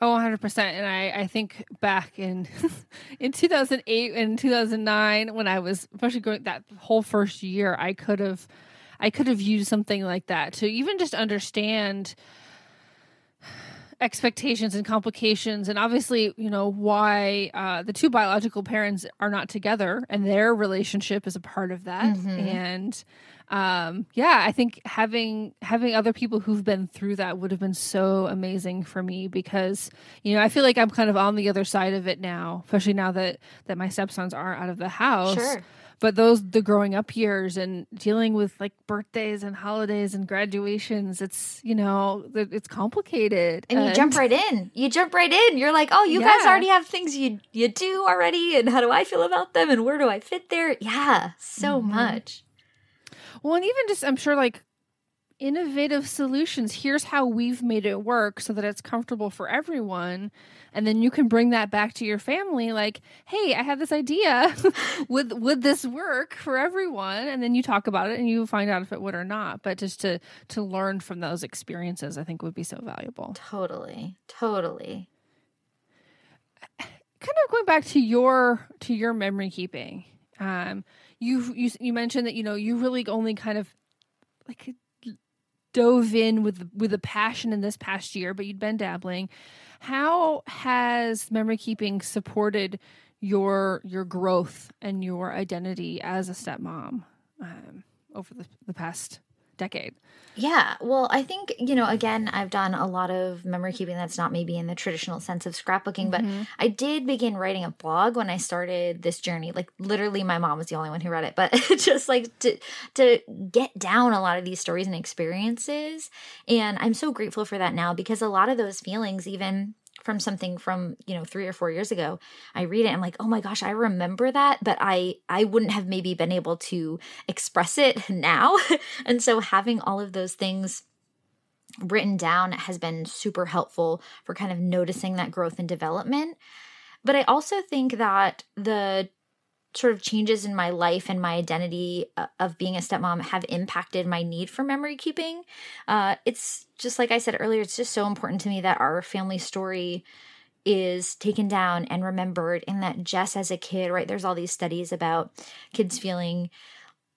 Oh, 100%. And I, I think back in [LAUGHS] in 2008 and 2009 when I was especially going that whole first year, I could have I could have used something like that to even just understand expectations and complications and obviously you know why uh, the two biological parents are not together and their relationship is a part of that. Mm-hmm. and um, yeah i think having having other people who've been through that would have been so amazing for me because you know i feel like i'm kind of on the other side of it now especially now that that my stepsons are out of the house. Sure but those the growing up years and dealing with like birthdays and holidays and graduations it's you know it's complicated. And, and you jump right in. You jump right in. You're like oh you yeah. guys already have things you you do already and how do i feel about them and where do i fit there? Yeah so mm-hmm. much. Well and even just i'm sure like innovative solutions. Here's how we've made it work so that it's comfortable for everyone. And then you can bring that back to your family like, "Hey, I have this idea. [LAUGHS] would would this work for everyone?" And then you talk about it and you find out if it would or not. But just to to learn from those experiences, I think would be so valuable. Totally. Totally. Kind of going back to your to your memory keeping. Um you you you mentioned that you know you really only kind of like dove in with with a passion in this past year, but you'd been dabbling. How has memory keeping supported your your growth and your identity as a stepmom um, over the, the past decade? Yeah. Well, I think, you know, again, I've done a lot of memory keeping that's not maybe in the traditional sense of scrapbooking, mm-hmm. but I did begin writing a blog when I started this journey. Like literally my mom was the only one who read it, but [LAUGHS] just like to to get down a lot of these stories and experiences. And I'm so grateful for that now because a lot of those feelings even from something from you know three or four years ago i read it i'm like oh my gosh i remember that but i i wouldn't have maybe been able to express it [LAUGHS] now. And so having all of those things written down has been super helpful for kind of noticing that growth and development. But i also think that the sort of changes in my life and my identity uh, of being a stepmom have impacted my need for memory keeping. Uh, it's just like I said earlier, it's just so important to me that our family story is taken down and remembered, and that Jess as a kid, right? There's all these studies about kids feeling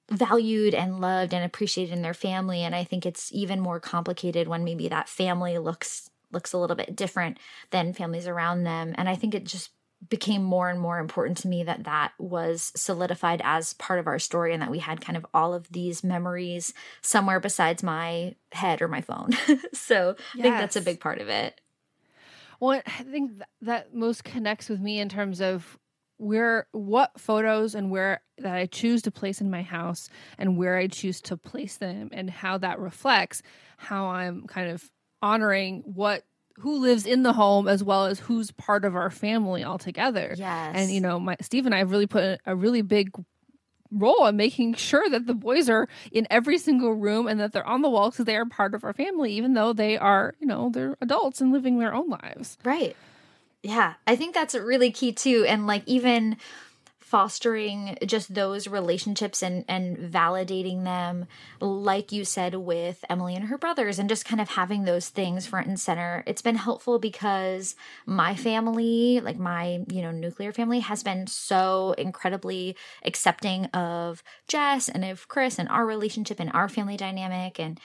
valued and loved and appreciated in their family and i think it's even more complicated when maybe that family looks looks a little bit different than families around them and i think it just became more and more important to me that that was solidified as part of our story and that we had kind of all of these memories somewhere besides my head or my phone. [LAUGHS] so yes. I think that's a big part of it. Well, I think that most connects with me in terms of where what photos and where that I choose to place in my house and where I choose to place them and how that reflects how I'm kind of honoring what who lives in the home as well as who's part of our family altogether. Yes. And you know, my Steve and I have really put a, a really big role in making sure that the boys are in every single room and that they're on the wall because they are part of our family, even though they are, you know, they're adults and living their own lives. Right. Yeah. I think that's really key too. And like even fostering just those relationships and and validating them like you said with Emily and her brothers and just kind of having those things front and center. It's been helpful because my family like my you know nuclear family has been so incredibly accepting of Jess and of Chris and our relationship and our family dynamic and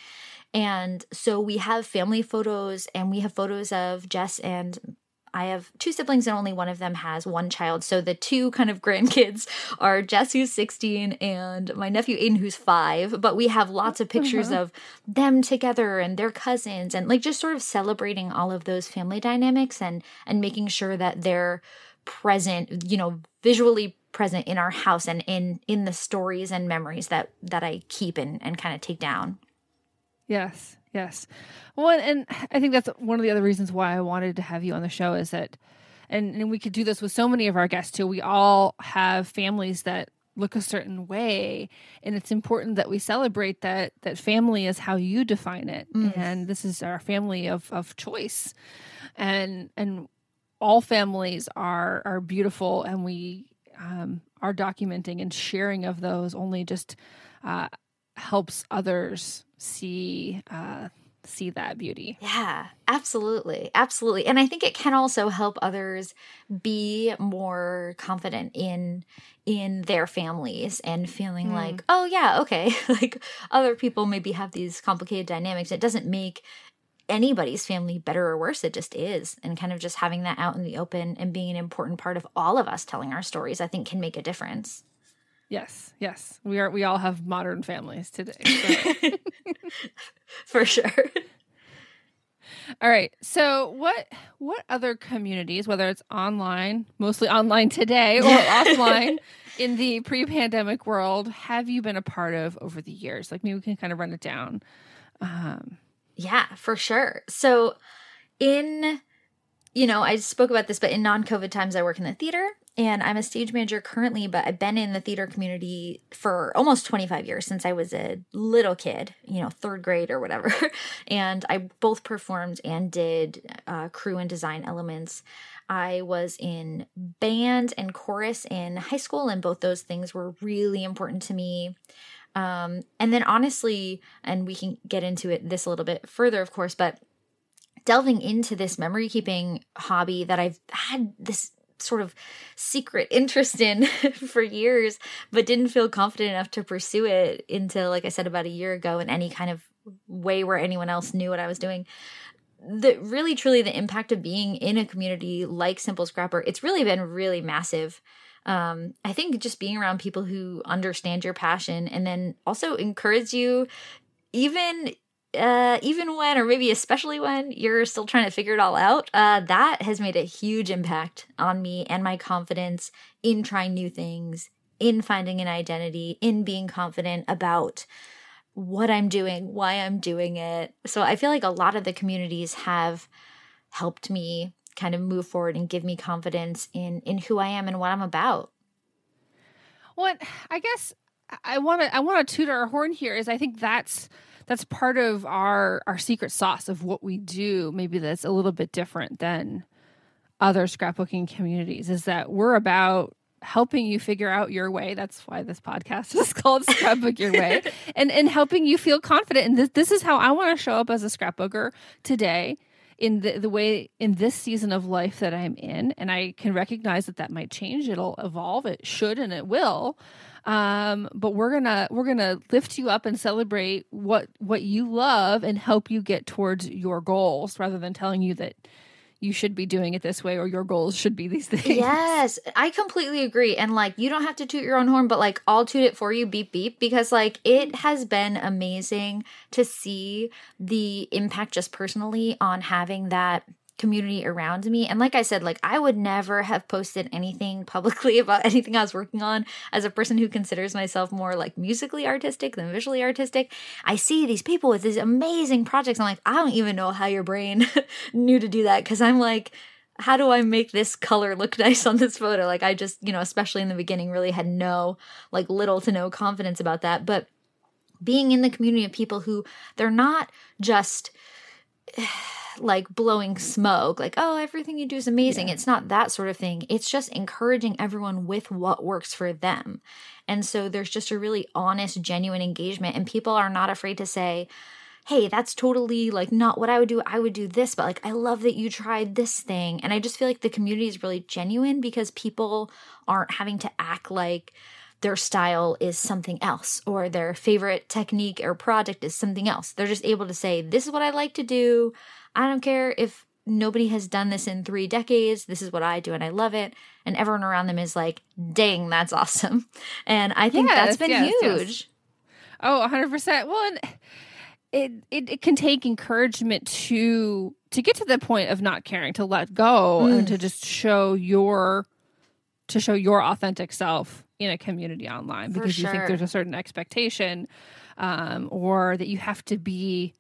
and so we have family photos and we have photos of Jess and I have two siblings and only one of them has one child. So the two kind of [LAUGHS] grandkids are Jess, who's 16, and my nephew Aiden, who's five. But we have lots of pictures uh-huh. of them together and their cousins and like just sort of celebrating all of those family dynamics and and making sure that they're present, you know, visually present in our house and in in the stories and memories that that I keep and, and kind of take down. Yes. Yes. Well, and I think that's one of the other reasons why I wanted to have you on the show is that, and, and we could do this with so many of our guests too. We all have families that look a certain way and it's important that we celebrate that that family is how you define it mm. and this is our family of of choice and and all families are are beautiful and we um, are documenting and sharing of those only just uh, helps others see uh, see that beauty. Yeah, absolutely. Absolutely. And I think it can also help others be more confident in in their families and feeling mm. like, "Oh yeah, okay." [LAUGHS] like other people maybe have these complicated dynamics. It doesn't make anybody's family better or worse. It just is. And kind of just having that out in the open and being an important part of all of us telling our stories, I think can make a difference. Yes, yes. We are we all have modern families today. [LAUGHS] So. For sure. All right. So what what other communities, whether it's online, mostly online today or [LAUGHS] offline in the pre-pandemic world, have you been a part of over the years? Like maybe we can kind of run it down. Um yeah, for sure. So in you know, I spoke about this, but in non-COVID times I work in the theater and I'm a stage manager currently, but I've been in the theater community for almost 25 years since I was a little kid, you know, third grade or whatever. [LAUGHS] and I both performed and did uh, crew and design elements. I was in band and chorus in high school, and both those things were really important to me. Um, and then, honestly, and we can get into it this a little bit further, of course, but delving into this memory keeping hobby that I've had this sort of secret interest in [LAUGHS] for years, but didn't feel confident enough to pursue it until, like I said, about a year ago in any kind of way where anyone else knew what I was doing. The really, truly, the impact of being in a community like Simple Scrapper, it's really been really massive. Um, I think just being around people who understand your passion and then also encourage you, even uh, even when, or maybe especially when you're still trying to figure it all out, uh, that has made a huge impact on me and my confidence in trying new things, in finding an identity, in being confident about what I'm doing, why I'm doing it. So I feel like a lot of the communities have helped me kind of move forward and give me confidence in in who I am and what I'm about. What I guess I want to I want to toot our horn here is I think that's that's part of our our secret sauce of what we do maybe that's a little bit different than other scrapbooking communities is that we're about helping you figure out your way. That's why this podcast [LAUGHS] is called scrapbook your way. [LAUGHS] And and helping you feel confident. And this this is how I want to show up as a scrapbooker today in the, the way in this season of life that I'm in. And I can recognize that that might change. It'll evolve. It should and it will um, but we're gonna we're gonna lift you up and celebrate what what you love and help you get towards your goals rather than telling you that you should be doing it this way or your goals should be these [LAUGHS] things. Yes, I completely agree. And like, you don't have to toot your own horn, but like, I'll toot it for you, beep, beep, because like, it has been amazing to see the impact just personally on having that community around me. And like I said, like I would never have posted anything publicly [LAUGHS] about anything I was working on as a person who considers myself more like musically artistic than visually artistic. I see these people with these amazing projects. I'm like, I don't even know how your brain [LAUGHS] knew to do that because I'm like, how do I make this color look [LAUGHS] nice on this photo? Like I just, you know, especially in the beginning, really had no, like little to no confidence about that. But being in the community of people who they're not just [SIGHS] like blowing smoke, like, oh, everything you do is amazing. Yeah. It's not that sort of thing. It's just encouraging everyone with what works for them. And so there's just a really honest, genuine engagement, and people are not afraid to say, hey, that's totally like not what I would do. I would do this, but like, I love that you tried this thing. And I just feel like the community is really genuine because people aren't having to act like, their style is something else or their favorite technique or project is something else. They're just able to say, This is what I like to do. I don't care if nobody has done this in three decades. This is what I do and I love it. And everyone around them is like, dang, that's [LAUGHS] awesome. And I think yes, that's been yes, huge. Yes. Oh, 100%. Well, and it, it, it can take encouragement to to get to the point of not caring, to let go mm. and to just show your to show your authentic self in a community online because sure. you think there's a certain expectation um, or that you have to be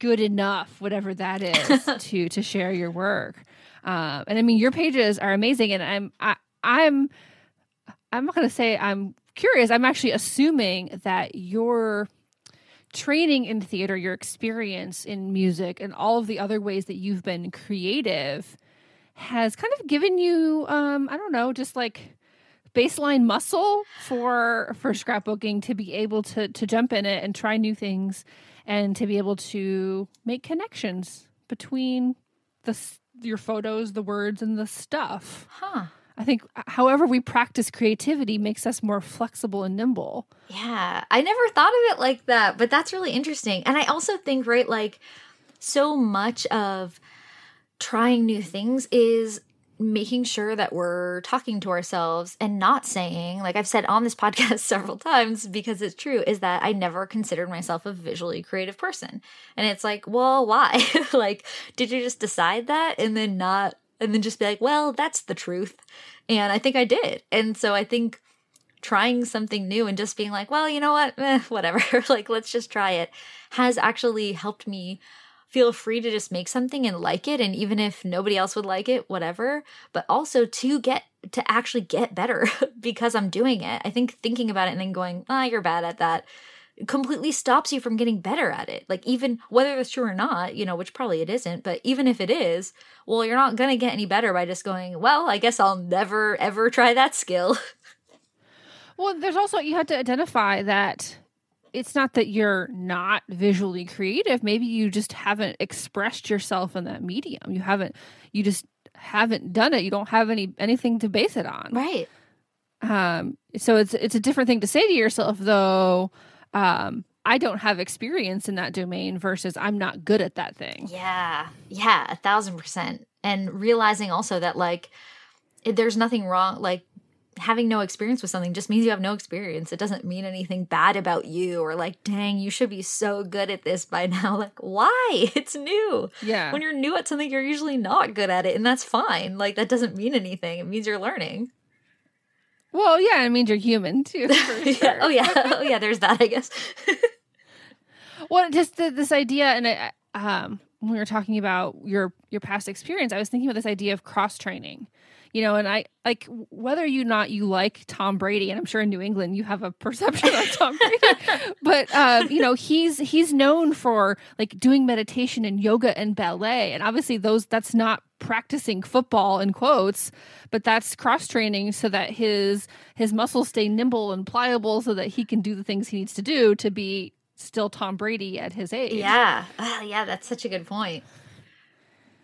good enough, whatever that [LAUGHS] is, to to share your work. Um, and I mean, your pages are amazing, and I'm I, I'm I'm not going to say I'm curious. I'm actually assuming that your training in theater, your experience in music, and all of the other ways that you've been creative has kind of given you, um, I don't know, just like baseline muscle for for scrapbooking to be able to to jump in it and try new things and to be able to make connections between the your photos, the words, and the stuff. Huh. I think however we practice creativity makes us more flexible and nimble. Yeah. I never thought of it like that, but that's really interesting. And I also think, right, like so much of trying new things is making sure that we're talking to ourselves and not saying, like I've said on this [LAUGHS] podcast several times because it's true, is that I never considered myself a visually creative person. And it's like, well, why? [LAUGHS] like, did you just decide that and then not, and then just be like, well, that's the truth? And I think I did. And so I think trying something new and just being like, well, you know what, [LAUGHS] eh, whatever, like, let's just try it has actually helped me feel free to just make something and like it and even if nobody else would like it whatever. But also to get to actually get better [LAUGHS] because i'm doing it. I think thinking about it and then going ah you're bad at that completely stops you from getting better at it. Like even whether it's true or not you know which probably it isn't but even if it is well you're not going to get any better by just going well i guess i'll never ever try that skill. [LAUGHS] Well there's also you have to identify that it's not that you're not visually creative. Maybe you just haven't expressed yourself in that medium. You haven't, you just haven't done it. You don't have any anything to base it on. Right. Um. So it's it's a different thing to say to yourself, though. Um. I don't have experience in that domain versus I'm not good at that thing. Yeah. Yeah. A thousand percent. And realizing also that like there's nothing wrong. Like having no experience with something just means you have no experience. It doesn't mean anything bad about you or like, dang, you should be so good at this by [LAUGHS] now. Like, why? It's new. Yeah. When you're new at something, you're usually not good at it, and that's fine. Like, that doesn't mean anything. It means you're learning. Well, yeah, it means you're human too. [LAUGHS] yeah. Oh, yeah. [LAUGHS] oh, yeah. There's that, I guess. well, just the, this idea, and I, um, when we were talking about your your past experience, I was thinking about this idea of cross training you know, and I like whether you not you like Tom Brady, and I'm sure in New England you have a perception of Tom [LAUGHS] Brady, but um, you know he's he's known for like doing meditation and yoga and ballet, and obviously those that's not practicing football in quotes, but that's cross training so that his his muscles stay nimble and pliable, so that he can do the things he needs to do to be still Tom Brady at his age. Yeah, yeah, that's such a good point.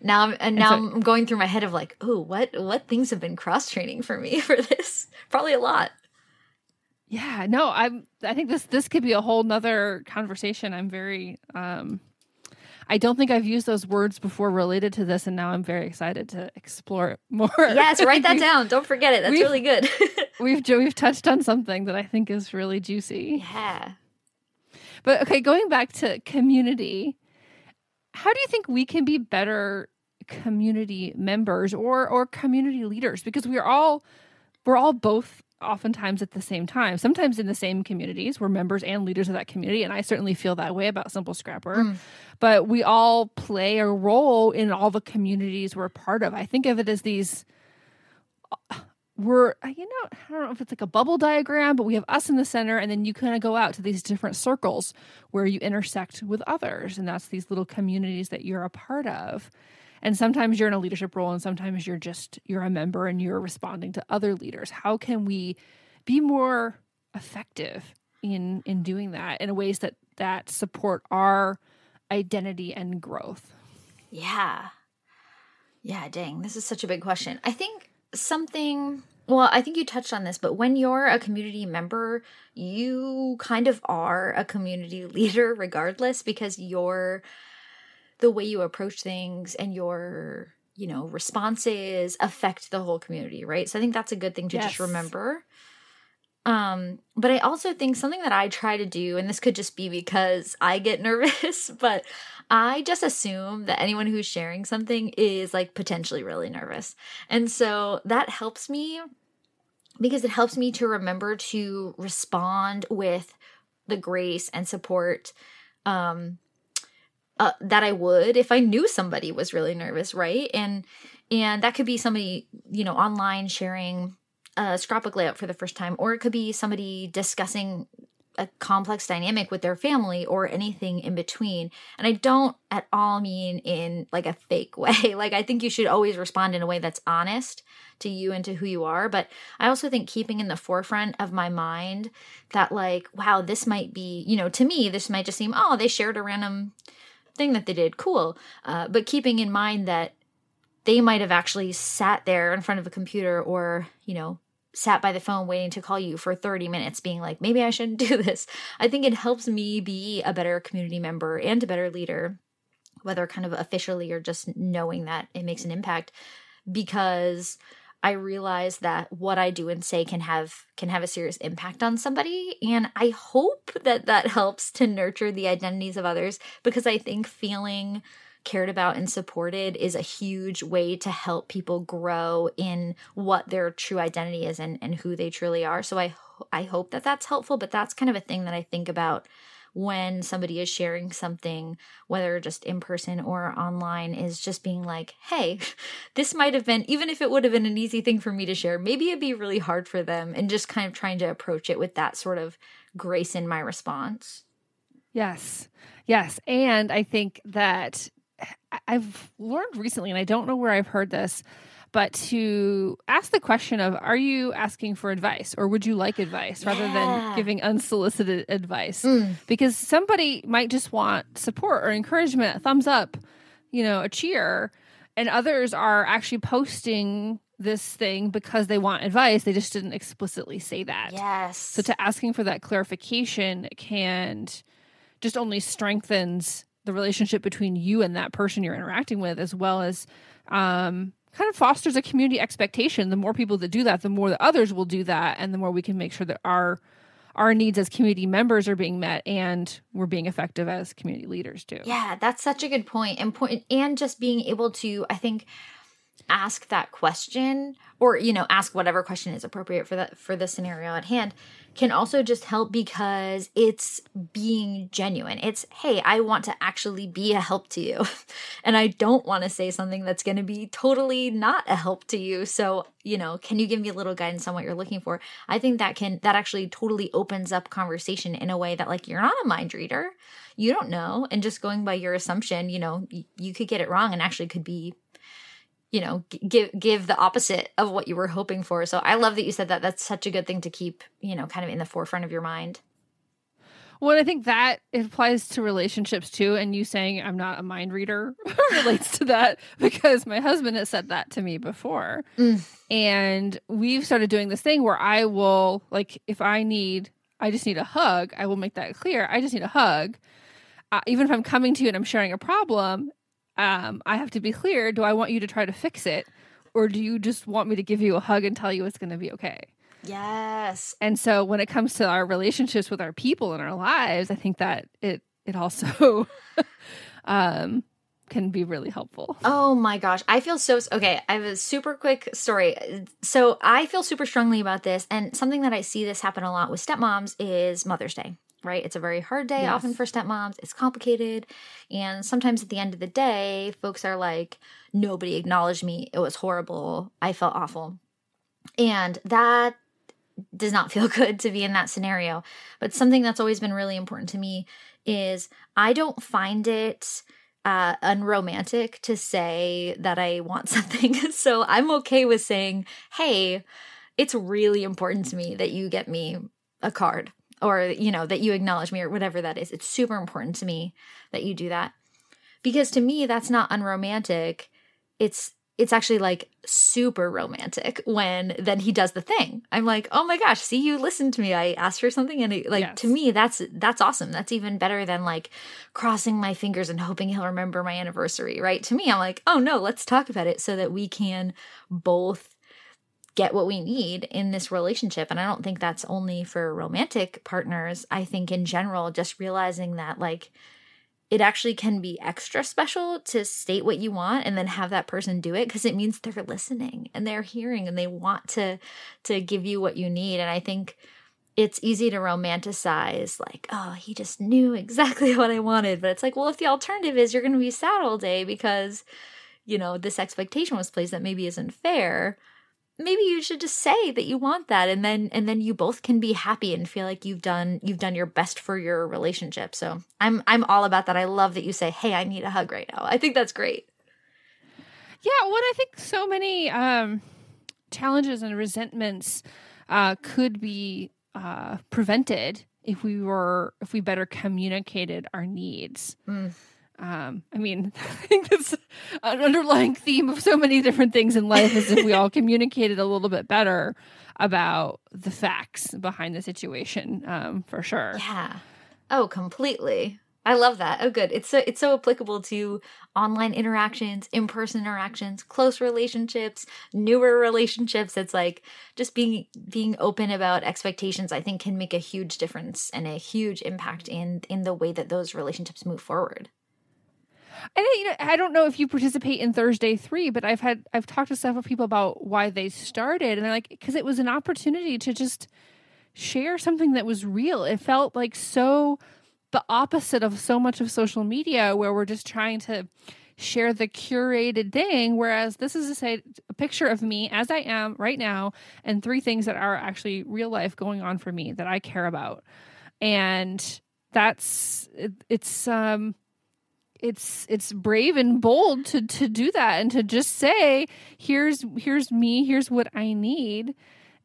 Now I'm and now so, I'm going through my head of like, oh, what what things have been cross training for me [LAUGHS] for this? Probably a lot. Yeah, no, I'm I think this this could be a whole nother conversation. I'm very um I don't think I've used those words before related to this, and now I'm very excited to explore it [LAUGHS] more. Yes, write that [LAUGHS] down. Don't forget it. That's really good. we've we've touched on something that I think is really juicy. Yeah. But okay, going back to community, how do you think we can be better community members or or community leaders because we're all we're all both oftentimes at the same time. Sometimes in the same communities we're members and leaders of that community and i certainly feel that way about simple scrapper. Mm. but we all play a role in all the communities we're part of. I think of it as these we're you know i don't know if it's like a bubble diagram but we have us in the center and then you kind of go out to these different circles where you intersect with others and that's these little communities that you're a part of and sometimes you're in a leadership role and sometimes you're just you're a member and you're responding to other leaders. How can we be more effective in in doing that in ways that that support our identity and growth? Yeah. Yeah dang this is such a big question. I think something well, I think you touched on this, but when you're a community member, you kind of are a community [LAUGHS] leader regardless because you're the way you approach things and your you know responses affect the whole community right? So i think that's a good thing to yes. just remember. Um but i also think something that i try to do and this could just be because i get [LAUGHS] nervous but i just assume that anyone who's sharing something is like potentially really nervous. And so that helps me because it helps me to remember to respond with the grace and support um uh, that I would if I knew somebody was really nervous, right? And and that could be somebody you know online sharing a scrapbook layout for the first time, or it could be somebody discussing a complex dynamic with their family or anything in between. And I don't at all mean in like a fake [LAUGHS] way. like I think you should always respond in a way that's honest to you and to who you are, but I also think keeping in the forefront of my mind that like wow, this might be, you know, to me this might just seem oh, they shared a random thing that they did, cool. Uh, but keeping in mind that they might have actually sat there in front of a computer or, you know, sat by the phone waiting to call you for 30 minutes being like maybe i shouldn't [LAUGHS] do this i think it helps me be a better community member and a better leader whether kind of officially or just knowing that it makes an impact because i realize that what i do and say can have can have a serious impact on somebody and i hope that that helps to nurture the identities of others because i think feeling cared about and supported is a huge way to help people grow in what their true identity is and, and who they truly are. So I I hope that that's helpful, but that's kind of a thing that I think about when somebody is sharing something, whether just in person or online, is just being like, hey, [LAUGHS] this might have been, even if it would have been an easy thing for me to share, maybe it'd be really hard for them, and just kind of trying to approach it with that sort of grace in my response. Yes. Yes. And I think that eh, I've learned recently, and I don't know where I've heard this, but to ask the question of are you asking for advice or would you like advice rather yeah. than giving unsolicited advice mm. because somebody might just want support or encouragement a thumbs up you know a cheer and others are actually posting this thing because they want advice they just didn't explicitly say that yes so to asking for that clarification can just only strengthens the relationship between you and that person you're interacting with, as well as um, kind of fosters a community expectation. The more people that do that, the more the others will do that, and the more we can make sure that our our needs as community members are being met and we're being effective as community leaders too. Yeah, that's such a good point. And point and just being able to, I think, ask that question or you know ask whatever question is appropriate for that for the scenario at hand can also just help because it's being genuine. It's, hey, I want to actually be a help to you. [LAUGHS] and I don't want to say something that's going to be totally not a help to you. So, you know, can you give me a little guidance on what you're looking for? I think that can, that actually totally opens up conversation in a way that, like, you're not a mind reader. You don't know. And just going by your assumption, you know, you, you could get it wrong and actually could be you know give give the opposite of what you were hoping for. So i love that you said that. That's such a good thing to keep you know kind of in the forefront of your mind. Well i think that it applies to relationships too. And you saying i'm not a mind reader [LAUGHS] relates to that [LAUGHS] because my husband has said that to me before. Mm. and we've started doing this thing where i will like if i need i just need a hug i will make that clear. I just need a hug. Uh, even if i'm coming to you and i'm sharing a problem um, I have to be clear do I want you to try to fix it? Or do you just want me to give you a hug and tell you it's going to be okay? Yes. And so when it comes to our relationships with our people in our lives, I think that it it also [LAUGHS] um can be really helpful. Oh my gosh. I feel so okay, I have a super quick story. So I feel super strongly about this and something that I see this happen a lot with stepmoms is Mother's Day right? It's a very hard day yes. often for stepmoms. It's complicated. And sometimes at the end of the day, folks are like, nobody acknowledged me. It was horrible. I felt awful. And that does not [LAUGHS] feel good to be in that scenario. But something that's always been really important to me is I don't find it uh, unromantic to say that I want [LAUGHS] something. so I'm okay with saying, hey, it's really important to me that you get me a card or you know that you acknowledge me or whatever that is. It's super important to me that you do that. Because to me that's not unromantic. It's it's actually like super romantic when then he does the thing. I'm like oh my gosh see you listened to me. I asked for something and it, like yes. to me that's that's awesome. That's even better than like crossing my fingers and hoping he'll remember my anniversary right? To me i'm like oh no let's talk about it so that we can both get what we need in this relationship. And I don't think that's only for romantic partners. I think in general, just realizing that like it actually can be extra special to state what you want and then have that person do it because it means they're listening and they're hearing and they want to to give you what you need. And I think it's easy to romanticize like, oh, he just knew exactly [LAUGHS] what I wanted. But it's like, well, if the alternative is you're going to be sad all day because, you know, this expectation was placed that maybe isn't fair, maybe you should just say that you want that and then and then you both can be happy and feel like you've done you've done your best for your relationship. So i'm i'm all about that. I love that you say hey i need a hug right now. I think that's great. Yeah what i think so many um challenges and resentments uh could be uh prevented if we were if we better communicated our needs. Mm. Um, I mean, [LAUGHS] I think that's an underlying theme of so many different things in life is if we all communicated a little bit better about the facts behind the situation, um, for sure. Yeah. Oh, completely. I love that. Oh, good. It's so it's so applicable to online interactions, in person interactions, close relationships, newer relationships. It's like just being being open about expectations. I think can make a huge difference and a huge impact in in the way that those relationships move forward. And you know, I don't know if you participate in Thursday three, but I've had I've talked to several people about why they started, and they're like, because it was an opportunity to just share something that was real. It felt like so the opposite of so much of social media, where we're just trying to share the curated thing. Whereas this is a, a picture of me as i am right now and three things that are actually real life going on for me that i care about. And that's it, it's um it's it's brave and bold to to do that and to just say here's here's me here's what i need.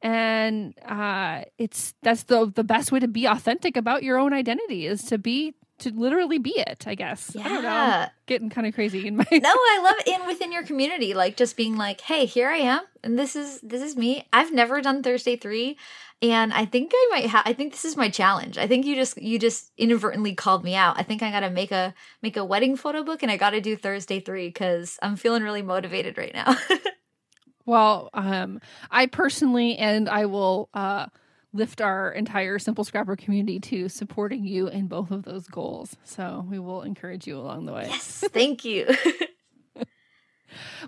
And uh it's that's the the best way to be authentic about your own identity is to be to literally be it i guess. Yeah. i don't know. Getting kind of crazy in my no i love it [LAUGHS] in within your community like just being like hey here i am and this is this is me. I've never done thursday three and i think i might have i think this is my challenge. I think you just you just inadvertently called me out. I think i gotta make a make a wedding photo book and i gotta do thursday three because i'm feeling really motivated right now. [LAUGHS] Well um i personally and i will uh lift our entire simple scrapper community to supporting you in both of those goals. So we will encourage you along the way. Yes thank you. [LAUGHS]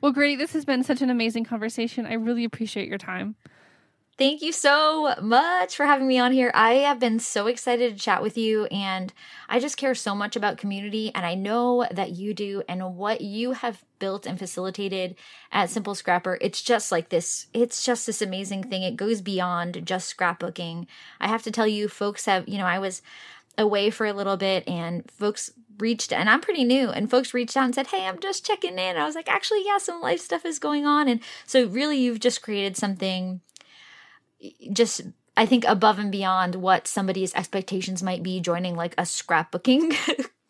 Well great this has been such an amazing conversation. I really appreciate your time Thank you so much for having me on here. I have been so excited to chat with you, and I just care so much about community, and I know that you do, and what you have built and facilitated at Simple Scrapper. It's just like this, it's just this amazing thing. It goes beyond just scrapbooking. I have to tell you, folks have, you know, I was away for a little bit, and folks reached and I'm pretty new and folks reached out and said, "Hey, I'm just checking in." I was like, "Actually, yeah, some life stuff is going on." And so really you've just created something just I think above and beyond what somebody's expectations might be joining like a scrapbooking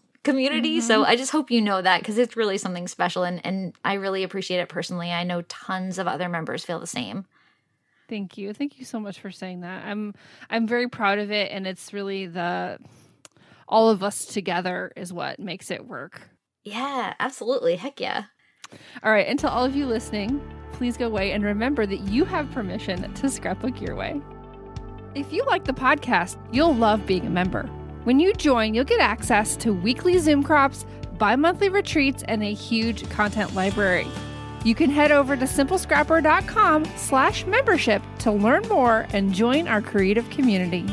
[LAUGHS] community. Mm-hmm. So I just hope you know that because it's really something special and and I really appreciate it personally. I know tons of other members feel the same. Thank you. Thank you so much for saying that. I'm I'm very proud of it and it's really the all of us together is what makes it work. Yeah, absolutely. Heck yeah. All right, and to all of you listening, please go away and remember that you have permission to scrapbook your way. If you like the podcast, you'll love being a member. When you join, you'll get access to weekly Zoom crops, bi monthly retreats, and a huge content library. You can head over to simplescrapper.com slash membership to learn more and join our creative community.